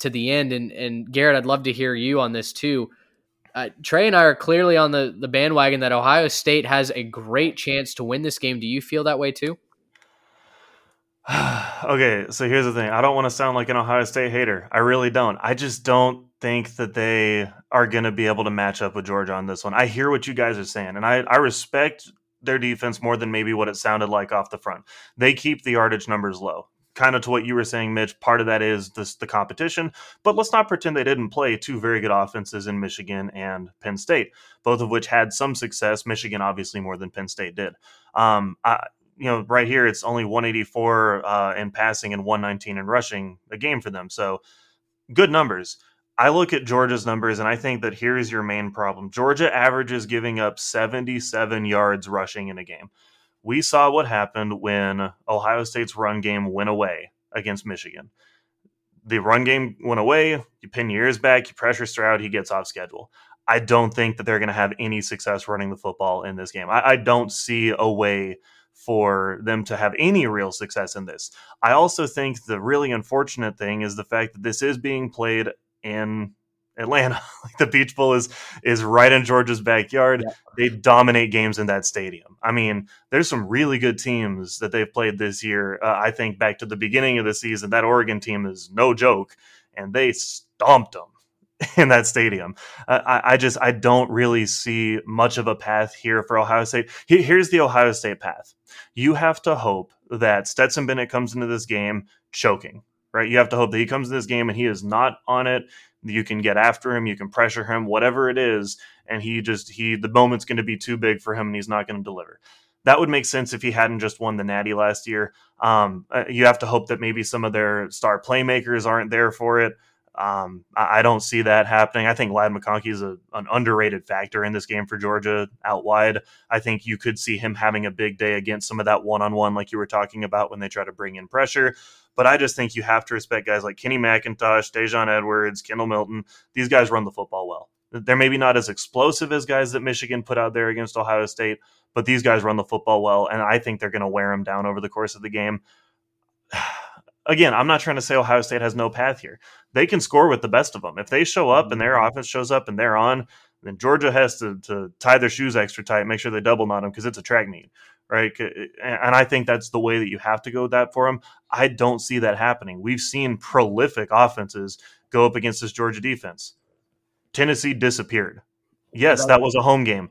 to the end and and Garrett, I'd love to hear you on this too. Uh, Trey and I are clearly on the the bandwagon that Ohio State has a great chance to win this game. Do you feel that way too? *sighs* okay, so here's the thing. I don't want to sound like an Ohio State hater. I really don't. I just don't think that they are going to be able to match up with Georgia on this one. I hear what you guys are saying, and I, I respect their defense more than maybe what it sounded like off the front. They keep the yardage numbers low. Kind of to what you were saying, Mitch. Part of that is this, the competition, but let's not pretend they didn't play two very good offenses in Michigan and Penn State, both of which had some success. Michigan, obviously, more than Penn State did. Um, I, you know, right here it's only 184 uh, in passing and 119 in rushing a game for them. So good numbers. I look at Georgia's numbers and I think that here's your main problem. Georgia averages giving up 77 yards rushing in a game. We saw what happened when Ohio State's run game went away against Michigan. The run game went away. You pin your ears back, you pressure Stroud, he gets off schedule. I don't think that they're going to have any success running the football in this game. I, I don't see a way for them to have any real success in this. I also think the really unfortunate thing is the fact that this is being played in Atlanta. *laughs* like the Peach Bowl is is right in Georgia's backyard. Yeah. They dominate games in that stadium. I mean, there's some really good teams that they've played this year. Uh, I think back to the beginning of the season, that Oregon team is no joke, and they stomped them *laughs* in that stadium. Uh, I, I just I don't really see much of a path here for Ohio State. He- Here's the Ohio State path. You have to hope that Stetson Bennett comes into this game choking, right? You have to hope that he comes in this game and he is not on it. You can get after him, you can pressure him, whatever it is, and he just he the moment's going to be too big for him and he's not going to deliver. That would make sense if he hadn't just won the Natty last year. Um, uh, you have to hope that maybe some of their star playmakers aren't there for it. Um, I, I, don't see that happening. I think Ladd McConkey is a, an underrated factor in this game for Georgia out wide. I think you could see him having a big day against some of that one on one, like you were talking about when they try to bring in pressure. But I just think you have to respect guys like Kenny McIntosh, Daijun Edwards, Kendall Milton. These guys run the football well. They're maybe not as explosive as guys that Michigan put out there against Ohio State, but these guys run the football well, and I think they're going to wear them down over the course of the game. *sighs* Again, I'm not trying to say Ohio State has no path here. They can score with the best of them. If they show up and their mm-hmm. offense shows up and they're on, then Georgia has to, to tie their shoes extra tight, make sure they double knot them because it's a track meet right? And I think that's the way that you have to go with that for them. I don't see that happening. We've seen prolific offenses go up against this Georgia defense. Tennessee disappeared. Yes, that was a home game.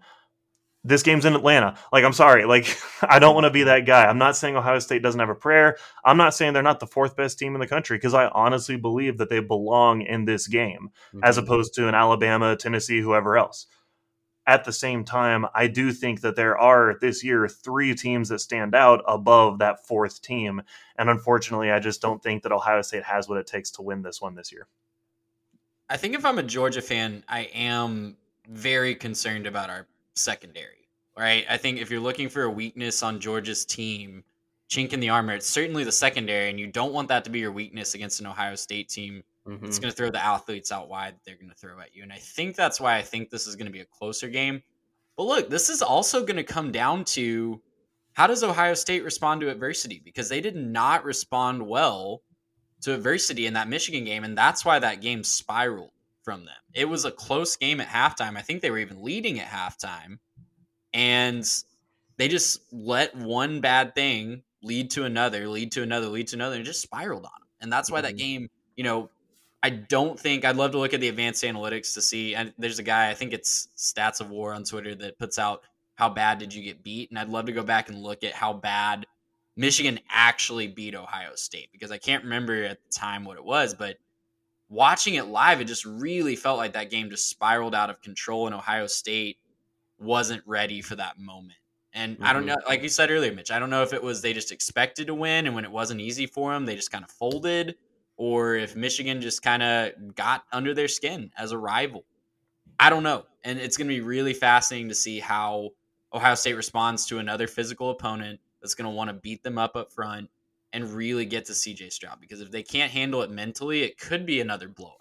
This game's in Atlanta. Like, I'm sorry. Like, *laughs* I don't want to be that guy. I'm not saying Ohio State doesn't have a prayer. I'm not saying they're not the fourth best team in the country because I honestly believe that they belong in this game mm-hmm. as opposed to an Alabama, Tennessee, whoever else at the same time, I do think that there are this year three teams that stand out above that fourth team. And unfortunately, I just don't think that Ohio State has what it takes to win this one this year. I think if I'm a Georgia fan, I am very concerned about our secondary, right? I think if you're looking for a weakness on Georgia's team, chink in the armor, it's certainly the secondary, and you don't want that to be your weakness against an Ohio State team Mm-hmm. It's going to throw the athletes out wide. They're going to throw at you. And I think that's why I think this is going to be a closer game. But look, this is also going to come down to how does Ohio State respond to adversity? Because they did not respond well to adversity in that Michigan game. And that's why that game spiraled from them. It was a close game at halftime. I think they were even leading at halftime. And they just let one bad thing lead to another, lead to another, lead to another, and just spiraled on them. And that's why that mm-hmm. game, you know, I don't think I'd love to look at the advanced analytics to see. And there's a guy, I think it's Stats of War on Twitter that puts out how bad did you get beat, and I'd love to go back and look at how bad Michigan actually beat Ohio State because I can't remember at the time what it was, but watching it live, it just really felt like that game just spiraled out of control, and Ohio State wasn't ready for that moment. And mm-hmm. I don't mm-hmm. know, like you said earlier, Mitch, I don't know if it was they just expected to win, and when it wasn't easy for them, they just kind of folded or if Michigan just kind of got under their skin as a rival. I don't know. And it's going to be really fascinating to see how Ohio State responds to another physical opponent that's going to want to beat them up up front and really get to CJ Stroud because if they can't handle it mentally, it could be another blowout.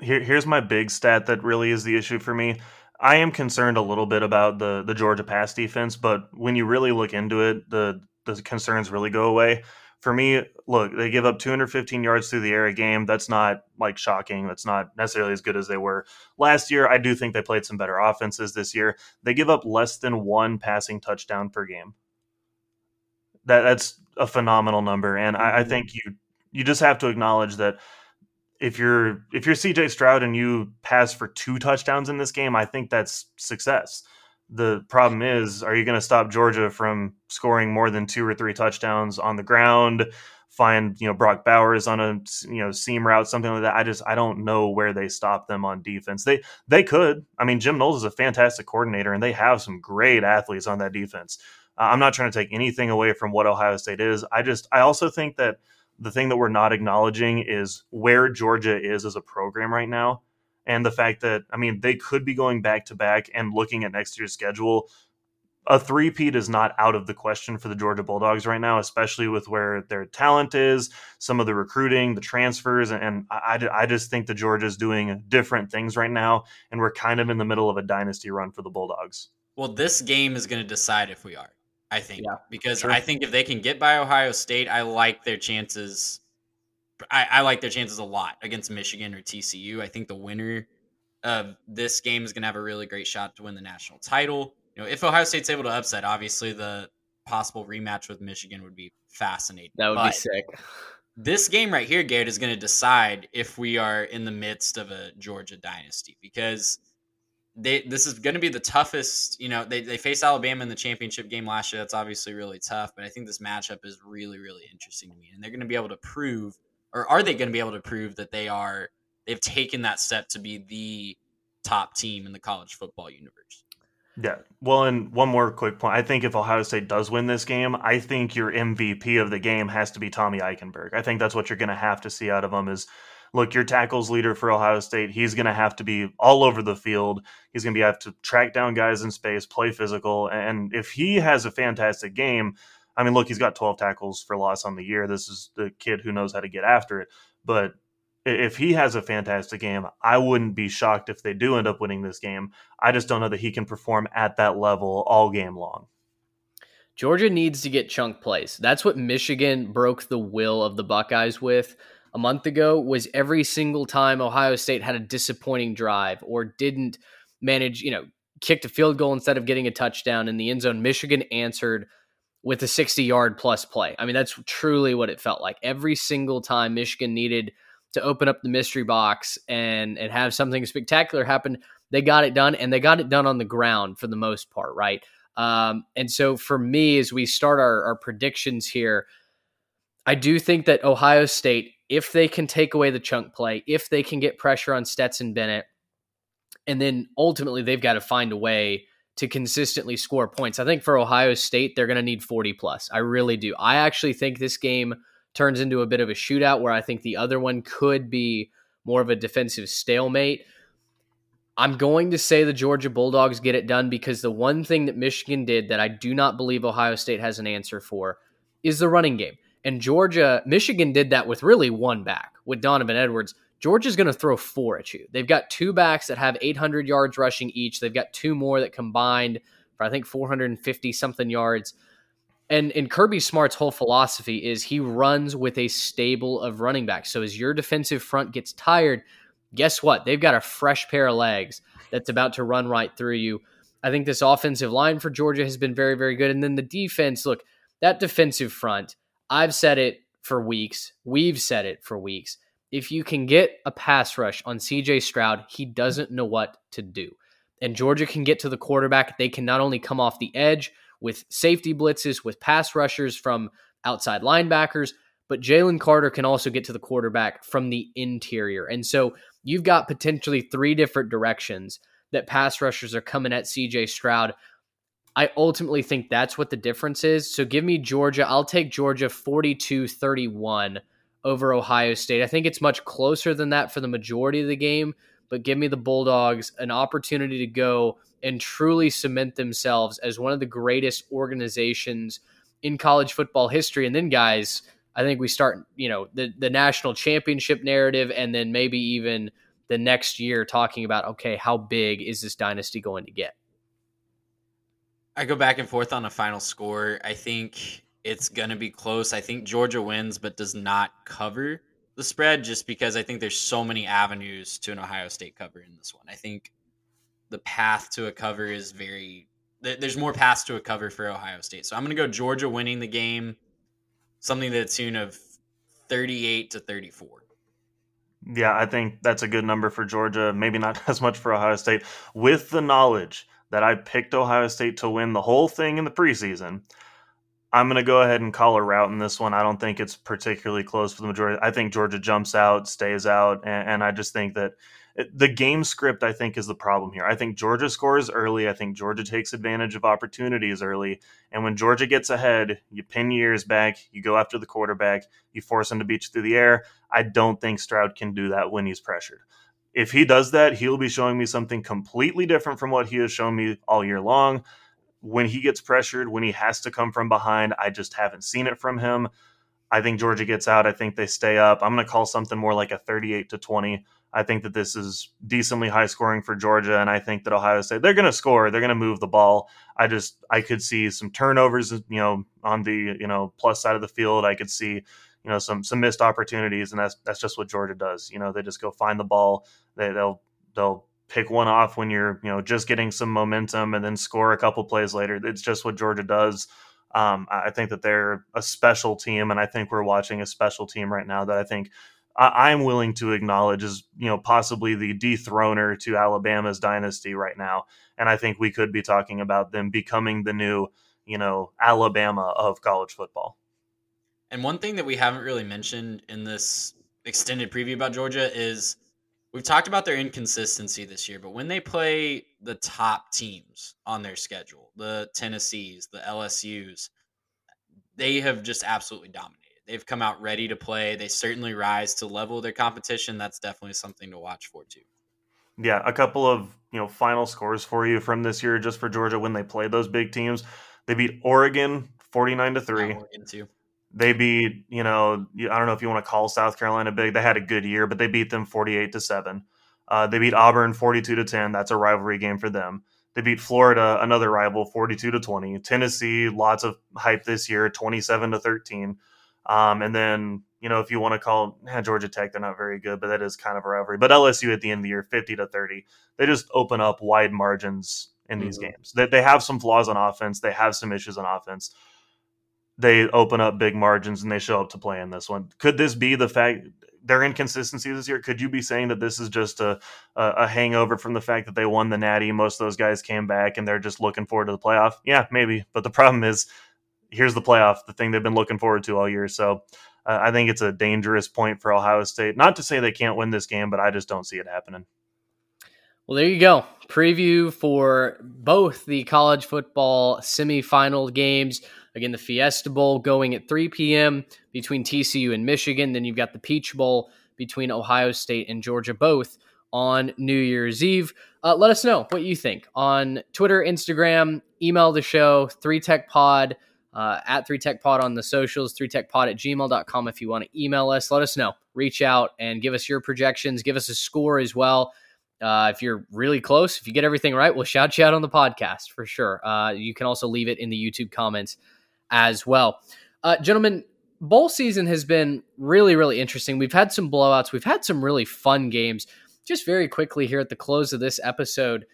Here, here's my big stat that really is the issue for me. I am concerned a little bit about the the Georgia pass defense, but when you really look into it, the the concerns really go away for me, look, they give up 215 yards through the air a game. That's not like shocking. That's not necessarily as good as they were last year. I do think they played some better offenses this year. They give up less than one passing touchdown per game. That that's a phenomenal number, and I, I mm-hmm. think you you just have to acknowledge that if you're if you're CJ Stroud and you pass for two touchdowns in this game, I think that's success. The problem is, are you going to stop Georgia from scoring more than two or three touchdowns on the ground? Find you know Brock Bowers on a you know seam route, something like that. I just I don't know where they stop them on defense. They they could. I mean, Jim Knowles is a fantastic coordinator, and they have some great athletes on that defense. Uh, I'm not trying to take anything away from what Ohio State is. I just I also think that the thing that we're not acknowledging is where Georgia is as a program right now and the fact that I mean they could be going back to back and looking at next year's schedule. A three-peat is not out of the question for the Georgia Bulldogs right now, especially with where their talent is, some of the recruiting, the transfers, and I, I just think the Georgia's doing different things right now, and we're kind of in the middle of a dynasty run for the Bulldogs. Well, this game is going to decide if we are. I think yeah, because sure. I think if they can get by Ohio State, I like their chances I, I like their chances a lot against Michigan or TCU. I think the winner of this game is going to have a really great shot to win the national title. You know, if Ohio State's able to upset, obviously the possible rematch with Michigan would be fascinating. That would but be sick. This game right here, Garrett, is going to decide if we are in the midst of a Georgia dynasty because they this is going to be the toughest. You know, they they faced Alabama in the championship game last year. That's obviously really tough, but I think this matchup is really really interesting to me, and they're going to be able to prove or are they going to be able to prove that they are they've taken that step to be the top team in the college football universe? Yeah. Well, and one more quick point. I think if Ohio State does win this game, I think your MVP of the game has to be Tommy Eichenberg. I think that's what you're going to have to see out of him is look, your tackles leader for Ohio State, he's going to have to be all over the field. He's going to have to track down guys in space, play physical, and if he has a fantastic game, I mean, look, he's got 12 tackles for loss on the year. This is the kid who knows how to get after it. But if he has a fantastic game, I wouldn't be shocked if they do end up winning this game. I just don't know that he can perform at that level all game long. Georgia needs to get chunk plays. That's what Michigan broke the will of the Buckeyes with a month ago was every single time Ohio State had a disappointing drive or didn't manage, you know, kicked a field goal instead of getting a touchdown in the end zone, Michigan answered with a 60 yard plus play. I mean, that's truly what it felt like. Every single time Michigan needed to open up the mystery box and and have something spectacular happen, they got it done and they got it done on the ground for the most part, right? Um, and so for me, as we start our, our predictions here, I do think that Ohio State, if they can take away the chunk play, if they can get pressure on Stetson Bennett, and then ultimately they've got to find a way to consistently score points. I think for Ohio State, they're going to need 40 plus. I really do. I actually think this game turns into a bit of a shootout where I think the other one could be more of a defensive stalemate. I'm going to say the Georgia Bulldogs get it done because the one thing that Michigan did that I do not believe Ohio State has an answer for is the running game. And Georgia, Michigan did that with really one back with Donovan Edwards. Georgia's going to throw four at you. They've got two backs that have 800 yards rushing each. They've got two more that combined for I think 450 something yards. And in Kirby Smart's whole philosophy is he runs with a stable of running backs. So as your defensive front gets tired, guess what? They've got a fresh pair of legs that's about to run right through you. I think this offensive line for Georgia has been very, very good. And then the defense, look, that defensive front, I've said it for weeks. We've said it for weeks if you can get a pass rush on CJ Stroud, he doesn't know what to do. And Georgia can get to the quarterback. They can not only come off the edge with safety blitzes, with pass rushers from outside linebackers, but Jalen Carter can also get to the quarterback from the interior. And so you've got potentially three different directions that pass rushers are coming at CJ Stroud. I ultimately think that's what the difference is. So give me Georgia. I'll take Georgia 42 31 over Ohio State. I think it's much closer than that for the majority of the game, but give me the Bulldogs an opportunity to go and truly cement themselves as one of the greatest organizations in college football history. And then, guys, I think we start, you know, the, the national championship narrative and then maybe even the next year talking about, okay, how big is this dynasty going to get? I go back and forth on a final score. I think it's going to be close. I think Georgia wins, but does not cover the spread just because I think there's so many avenues to an Ohio State cover in this one. I think the path to a cover is very there's more paths to a cover for Ohio State. So I'm going to go Georgia winning the game, something to the tune of 38 to 34. Yeah, I think that's a good number for Georgia. Maybe not *laughs* as much for Ohio State. With the knowledge that I picked Ohio State to win the whole thing in the preseason, I'm going to go ahead and call a route in this one. I don't think it's particularly close for the majority. I think Georgia jumps out, stays out, and, and I just think that it, the game script, I think, is the problem here. I think Georgia scores early. I think Georgia takes advantage of opportunities early. And when Georgia gets ahead, you pin your ears back, you go after the quarterback, you force him to beat you through the air. I don't think Stroud can do that when he's pressured. If he does that, he'll be showing me something completely different from what he has shown me all year long when he gets pressured, when he has to come from behind, I just haven't seen it from him. I think Georgia gets out. I think they stay up. I'm going to call something more like a 38 to 20. I think that this is decently high scoring for Georgia, and I think that Ohio State they're going to score. They're going to move the ball. I just I could see some turnovers, you know, on the you know plus side of the field. I could see you know some some missed opportunities, and that's that's just what Georgia does. You know, they just go find the ball. They they'll they'll pick one off when you're you know just getting some momentum and then score a couple plays later. It's just what Georgia does. Um, I think that they're a special team, and I think we're watching a special team right now that I think I, am willing to acknowledge is you know possibly the dethroner to Alabama's dynasty right now, and I think we could be talking about them becoming the new you know Alabama of college football. And one thing that we haven't really mentioned in this extended preview about Georgia is we've talked about their inconsistency this year, but when they play the top teams on their schedule, the Tennessees, the LSUs, they have just absolutely dominated. They've come out ready to play. They certainly rise to level their competition. That's definitely something to watch for too. Yeah, a couple of you know final scores for you from this year just for Georgia when they play those big teams. They beat Oregon 49 to 3. They beat you know I don't know if you want to call South Carolina big. They had a good year, but they beat them forty eight to seven. Uh, they beat Auburn forty two to ten. That's a rivalry game for them. They beat Florida, another rival, forty two to twenty. Tennessee, lots of hype this year, twenty seven to thirteen. Um, and then you know, if you want to call eh, Georgia Tech, they're not very good, but that is kind of a rivalry. But LSU at the end of the year, 50 to 30, they just open up wide margins in these Mm-hmm. games. They, they have some flaws on offense, they have some issues on offense. They open up big margins and they show up to play in this one. Could this be the fact their inconsistency this year? Could you be saying that this is just a, a, hangover from the fact that they won the Natty? Most of those guys came back and they're just looking forward to the playoff. Yeah, maybe. But the problem is, here's the playoff, the thing they've been looking forward to all year. So uh, I think it's a dangerous point for Ohio State. Not to say they can't win this game, but I just don't see it happening. Well, there you go. Preview for both the college football semifinal games. Again, the Fiesta Bowl going at 3 p.m. between TCU and Michigan. Then you've got the Peach Bowl between Ohio State and Georgia, both on New Year's Eve. Uh, let us know what you think on Twitter, Instagram, email the show, 3TechPod, uh, at 3TechPod on the socials, 3TechPod at gmail.com if you want to email us. Let us know. Reach out and give us your projections. Give us a score as well. Uh, if you're really close, if you get everything right, we'll shout you out on the podcast for sure. Uh, you can also leave it in the YouTube comments as well. Uh, gentlemen, bowl season has been really, really interesting. We've had some blowouts, we've had some really fun games. Just very quickly here at the close of this episode,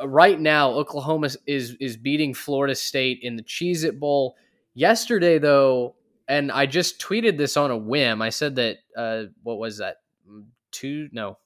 uh, right now, Oklahoma is is beating Florida State in the Cheez It Bowl. Yesterday, though, and I just tweeted this on a whim. I said that uh, what was that? Two no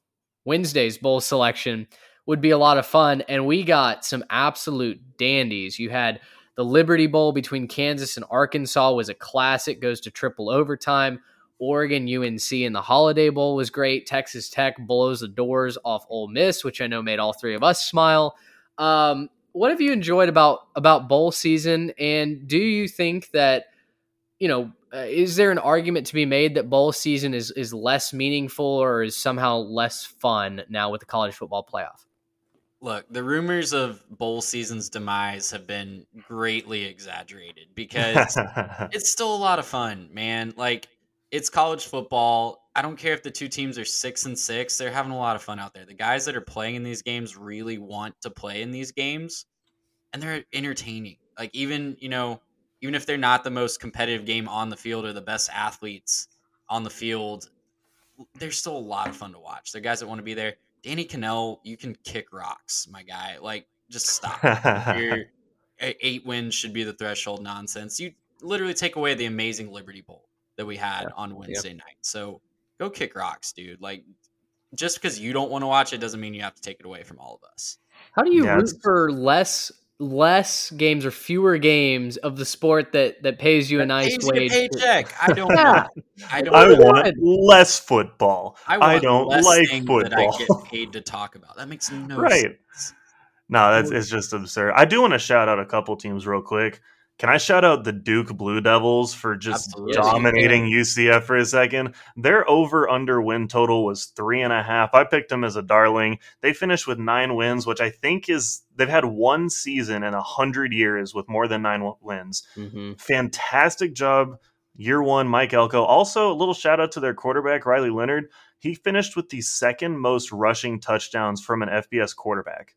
Wednesday's bowl selection would be a lot of fun, and we got some absolute dandies. You had the Liberty Bowl between Kansas and Arkansas was a classic, goes to triple overtime. Oregon UNC and the Holiday Bowl was great. Texas Tech blows the doors off Ole Miss, which I know made all three of us smile. Um, what have you enjoyed about about bowl season, and do you think that you know uh, is there an argument to be made that bowl season is is less meaningful or is somehow less fun now with the college football playoff? Look, the rumors of bowl season's demise have been greatly exaggerated because *laughs* it's still a lot of fun, man. Like it's college football. I don't care if the two teams are six and six; they're having a lot of fun out there. The guys that are playing in these games really want to play in these games, and they're entertaining. Like even you know, even if they're not the most competitive game on the field or the best athletes on the field, they're still a lot of fun to watch. They're guys that want to be there. Danny Kanell, you can kick rocks, my guy. Like, just stop. *laughs* Your eight wins should be the threshold nonsense. You literally take away the amazing Liberty Bowl that we had on Wednesday night. So go kick rocks, dude. Like, just because you don't want to watch it doesn't mean you have to take it away from all of us. How do you Yeah, root for less less games or fewer games of the sport that that pays you a nice Pays you a paycheck. I *laughs* don't. Yeah. I don't. I What? want less football. I, I, don't less like football. that I get *laughs* paid to talk about. That makes no sense. Right. sense. No, that's it's just absurd. I do want to shout out a couple teams real quick. Can I shout out the Duke Blue Devils for just Absolutely. dominating UCF for a second? Their over under win total was three and a half. I picked them as a darling. They finished with nine wins, which I think is they've had one season in a hundred years with more than nine w- wins. Mhm. Fantastic job, year one, Mike Elko. Also, a little shout out to their quarterback Riley Leonard. He finished with the second most rushing touchdowns from an FBS quarterback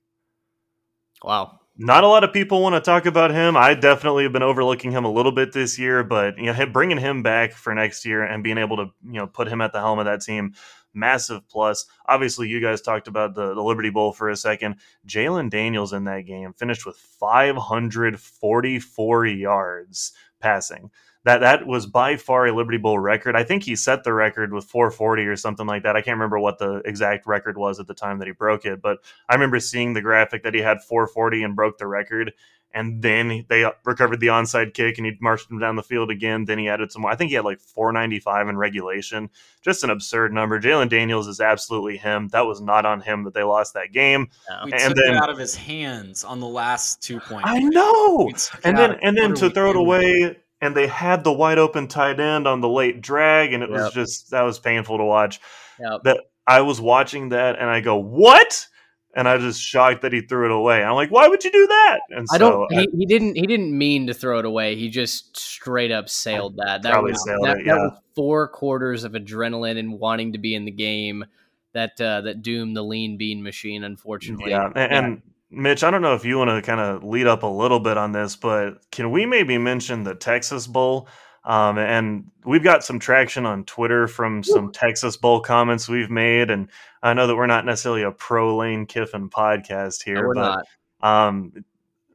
Wow. Not a lot of people want to talk about him. I definitely have been overlooking him a little bit this year, but you know, bringing him back for next year and being able to you know put him at the helm of that team, massive plus. Obviously, you guys talked about the, the Liberty Bowl for a second. Jalon Daniels in that game finished with 544 yards passing. That that was by far a Liberty Bowl record. I think he set the record with 440 or something like that. I can't remember what the exact record was at the time that he broke it, but I remember seeing the graphic that he had 440 and broke the record. And then they recovered the onside kick and he marched him down the field again. Then he added some more. I think he had like 495 in regulation. Just an absurd number. Jalon Daniels is absolutely him. That was not on him that they lost that game. We and took then it out of his hands on the last two points. I know. We took And then and then to throw it doing? away and they had the wide open tight end on the late drag and it was just that was painful to watch. Yep. That I was watching that and I go, "What?" And I was just shocked that he threw it away. I'm like, "Why would you do that?" And so I don't. I- He, he didn't. He didn't mean to throw it away. He just straight up sailed that. That Probably was sailed that, it, that yeah. was four quarters of adrenaline and wanting to be in the game that uh, that doomed the lean bean machine. Unfortunately, Yeah, and, and Mitch, I don't know if you want to kind of lead up a little bit on this, but can we maybe mention the Texas Bowl? Um, and we've got some traction on Twitter from some Texas Bowl comments we've made, and I know that we're not necessarily a pro Lane Kiffin podcast here, we're but um,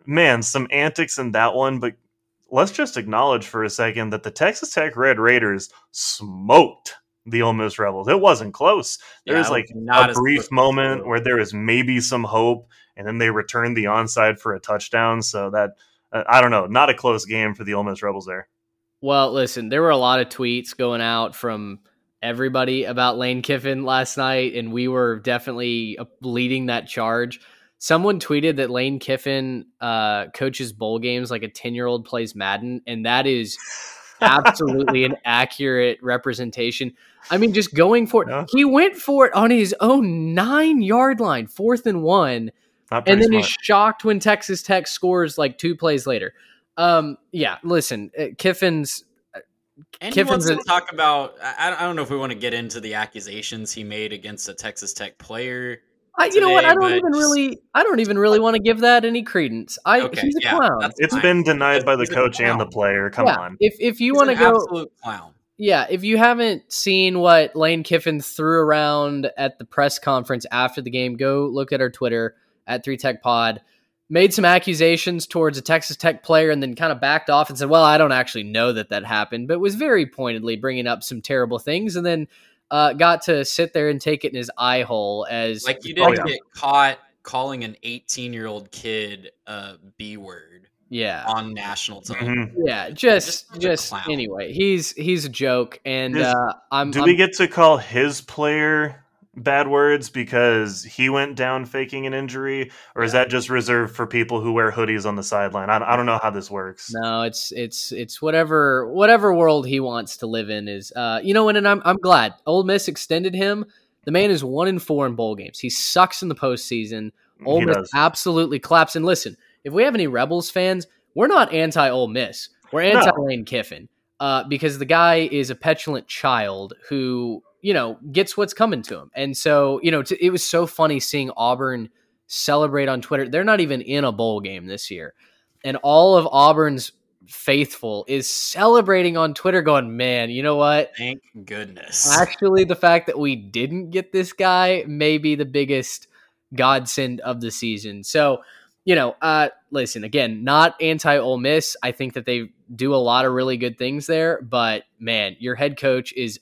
man, some antics in that one. But let's just acknowledge for a second that the Texas Tech Red Raiders smoked the Ole Miss Rebels. It wasn't close. There Yeah, was like not a brief moment where there was maybe some hope, and then they returned the onside for a touchdown. So that uh, I don't know, not a close game for the Ole Miss Rebels there. Well, listen, there were a lot of tweets going out from everybody about Lane Kiffin last night, and we were definitely uh, leading that charge. Someone tweeted that Lane Kiffin uh, coaches bowl games like a 10 year old plays Madden, and that is absolutely an *laughs* accurate representation. I mean, just going for it. Yeah. He went for it on his own nine yard line, fourth and one and then smart. he's shocked when Texas Tech scores like two plays later. Um, yeah, listen, uh, Kiffin's And Kiffin's he wants a- to talk about. I, I don't know if we want to get into the accusations he made against a Texas Tech player. I, you know what? I don't even really, I don't even really want to give that any credence. I Okay, he's a yeah, clown. that's It's fine. been denied by the He's coach and the player. Come yeah, on. if if you want to go, absolute clown. yeah, if you haven't seen what Lane Kiffin threw around at the press conference after the game, go look at our Twitter at Three Tech Pod. Made some accusations towards a Texas Tech player, and then kind of backed off and said, "Well, I don't actually know that that happened," but was very pointedly bringing up some terrible things, and then uh, got to sit there and take it in his eye hole as Like you Oh, didn't yeah. get caught calling an 18 year old kid a b word yeah, on national television. Mhm. yeah, just Just just, anyway, he's he's a joke, and Is- uh, I'm, Do I'm we get to call his player bad words because he went down faking an injury, or is that just reserved for people who wear hoodies on the sideline? I, I don't know how this works. No, it's it's it's whatever whatever world he wants to live in is. Uh, you know, and, and I'm I'm glad Ole Miss extended him. The man is one in four in bowl games. He sucks in the postseason. Ole He Miss does. absolutely claps. And listen, if we have any Rebels fans, we're not anti Ole Miss. We're anti Lane Kiffin uh, because the guy is a petulant child who you know gets what's coming to him. And so you know t- it was so funny seeing Auburn celebrate on Twitter. They're not even in a bowl game this year, and all of Auburn's faithful is celebrating on Twitter, going, "Man, you know what? Thank goodness. *laughs* Actually, the fact that we didn't get this guy may be the biggest godsend of the season. So, you know, uh, listen, again, not anti Ole Miss. I think that they do a lot of really good things there, but man, your head coach is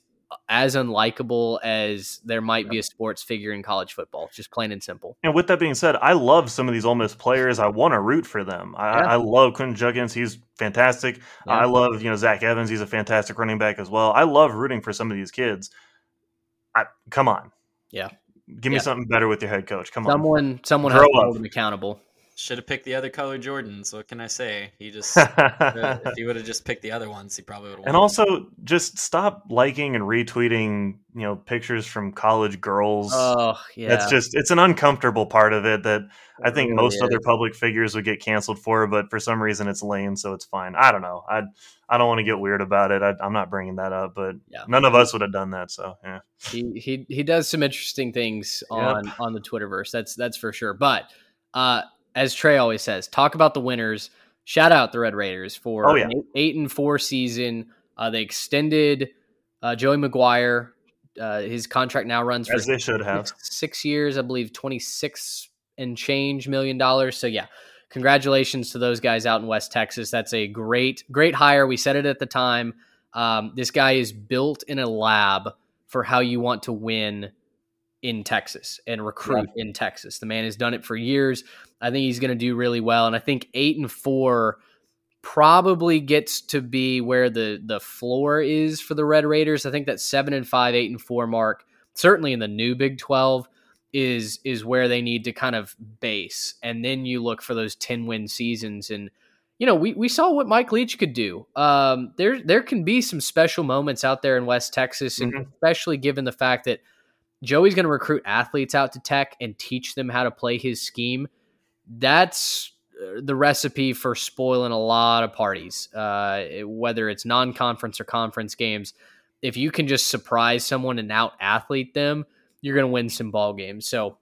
as unlikable as there might be a sports figure in college football, just plain and simple. And with that being said, I love some of these Ole Miss players. I want to root for them. I, Yeah. I love Quinshon Judkins. He's fantastic. Yeah. I love you know Zach Evans. He's a fantastic running back as well. I love rooting for some of these kids. I, come on, Yeah. give me something better with your head coach. Come on. Someone, someone Grow has to hold him accountable. Should have picked the other color Jordans. What can I say? He just *laughs* uh, if he would have just picked the other ones, he probably would have. and also, just stop liking and retweeting, you know, pictures from college girls. Oh, yeah. That's just it's an uncomfortable part of it that I think really most is. other public figures would get canceled for, but for some reason it's Lane, so it's fine. I don't know. I I don't want to get weird about it. I, I'm not bringing that up, but Yeah. none of us would have done that. So yeah, he he he does some interesting things Yep. on on the Twitterverse. That's that's for sure. But uh, as Trey always says, talk about the winners. Shout out the Red Raiders for Oh, yeah. an eight, eight and four season. Uh, they extended uh, Joey McGuire. Uh, his contract now runs for as they should have. six years, I believe, twenty six and change million dollars. So yeah, congratulations to those guys out in West Texas. That's a great, great hire. We said it at the time. Um, this guy is built in a lab for how you want to win in Texas and recruit yeah. in Texas. The man has done it for years. I think he's going to do really well. And I think eight and four probably gets to be where the the floor is for the Red Raiders. I think that seven and five, eight and four mark, certainly in the new Big Twelve, is is where they need to kind of base. And then you look for those ten win seasons and you know, we, we saw what Mike Leach could do. Um, there there can be some special moments out there in West Texas, and mm-hmm. especially given the fact that Joey's going to recruit athletes out to Tech and teach them how to play his scheme. That's uh, the recipe for spoiling a lot of parties, uh, whether it's non-conference or conference games. If you can just surprise someone and out athlete them, you're going to win some ball games. So,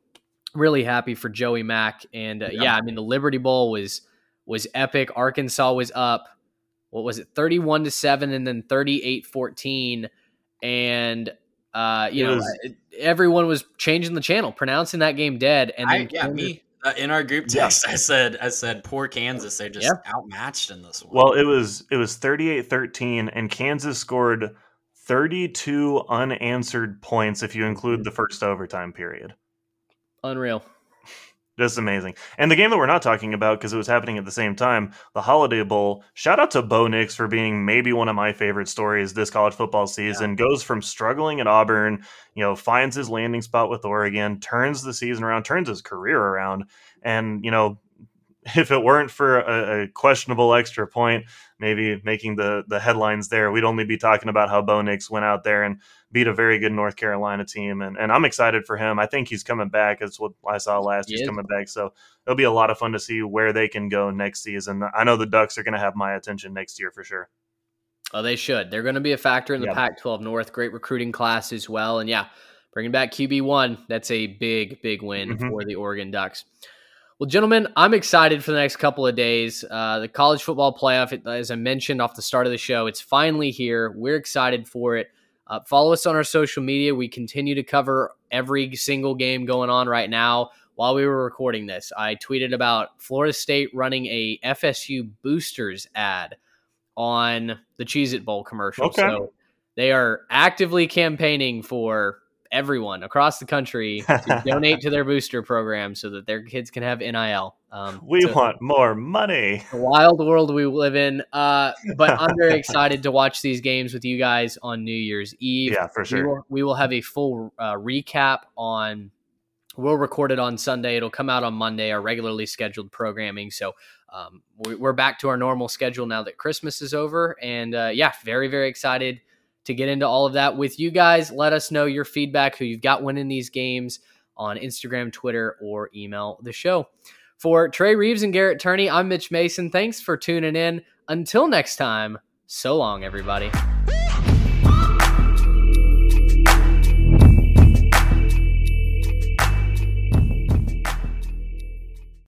really happy for Joey Mack, and uh, yeah. yeah, I mean the Liberty Bowl was was epic. Arkansas was up, what was it, 31 to 7 and then 38 14. And, uh, you it know, was, everyone was changing the channel, pronouncing that game dead. And then I, yeah, me. Uh, in our group text, yeah. *laughs* I said, I said, poor Kansas. They just outmatched in this one. Well, it was, it was 38 13, and Kansas scored 32 unanswered points if you include the first overtime period. Unreal. Just amazing. And the game that we're not talking about because it was happening at the same time, the Holiday Bowl. Shout out to Bo Nix for being maybe one of my favorite stories this college football season. Yeah. Goes from struggling at Auburn, you know, finds his landing spot with Oregon, turns the season around, turns his career around, and you know, *laughs* if it weren't for a, a, questionable extra point, maybe making the the headlines there, we'd only be talking about how Bo Nix went out there and beat a very good North Carolina team. And, and I'm excited for him. I think he's coming back. That's what I saw last. He he's coming back. So it'll be a lot of fun to see where they can go next season. I know the Ducks are going to have my attention next year for sure. Oh, they should. They're going to be a factor in the yep. Pac 12 North. Great recruiting class as well. And yeah, bringing back QB1, that's a big, big win mm-hmm. for the Oregon Ducks. Well, gentlemen, I'm excited for the next couple of days. Uh, the college football playoff, as I mentioned off the start of the show, it's finally here. We're excited for it. Uh, follow us on our social media. We continue to cover every single game going on right now. While we were recording this, I tweeted about Florida State running a FSU boosters ad on the Cheez It Bowl commercial. Okay. So they are actively campaigning for everyone across the country *laughs* to donate to their booster program so that their kids can have NIL. Um, we so want more money. The wild world we live in. Uh, but I'm very *laughs* excited to watch these games with you guys on New Year's Eve. Yeah, for sure. We will, we will have a full uh, recap on. We'll record it on Sunday. It'll come out on Monday, our regularly scheduled programming. So um, we're back to our normal schedule now that Christmas is over. And uh, yeah, very, very excited to get into all of that with you guys. Let us know your feedback, who you've got winning these games on Instagram, Twitter, or email the show. For Trey Reeves and Garrett Turney, I'm Mitch Mason. Thanks for tuning in. Until next time, so long, everybody.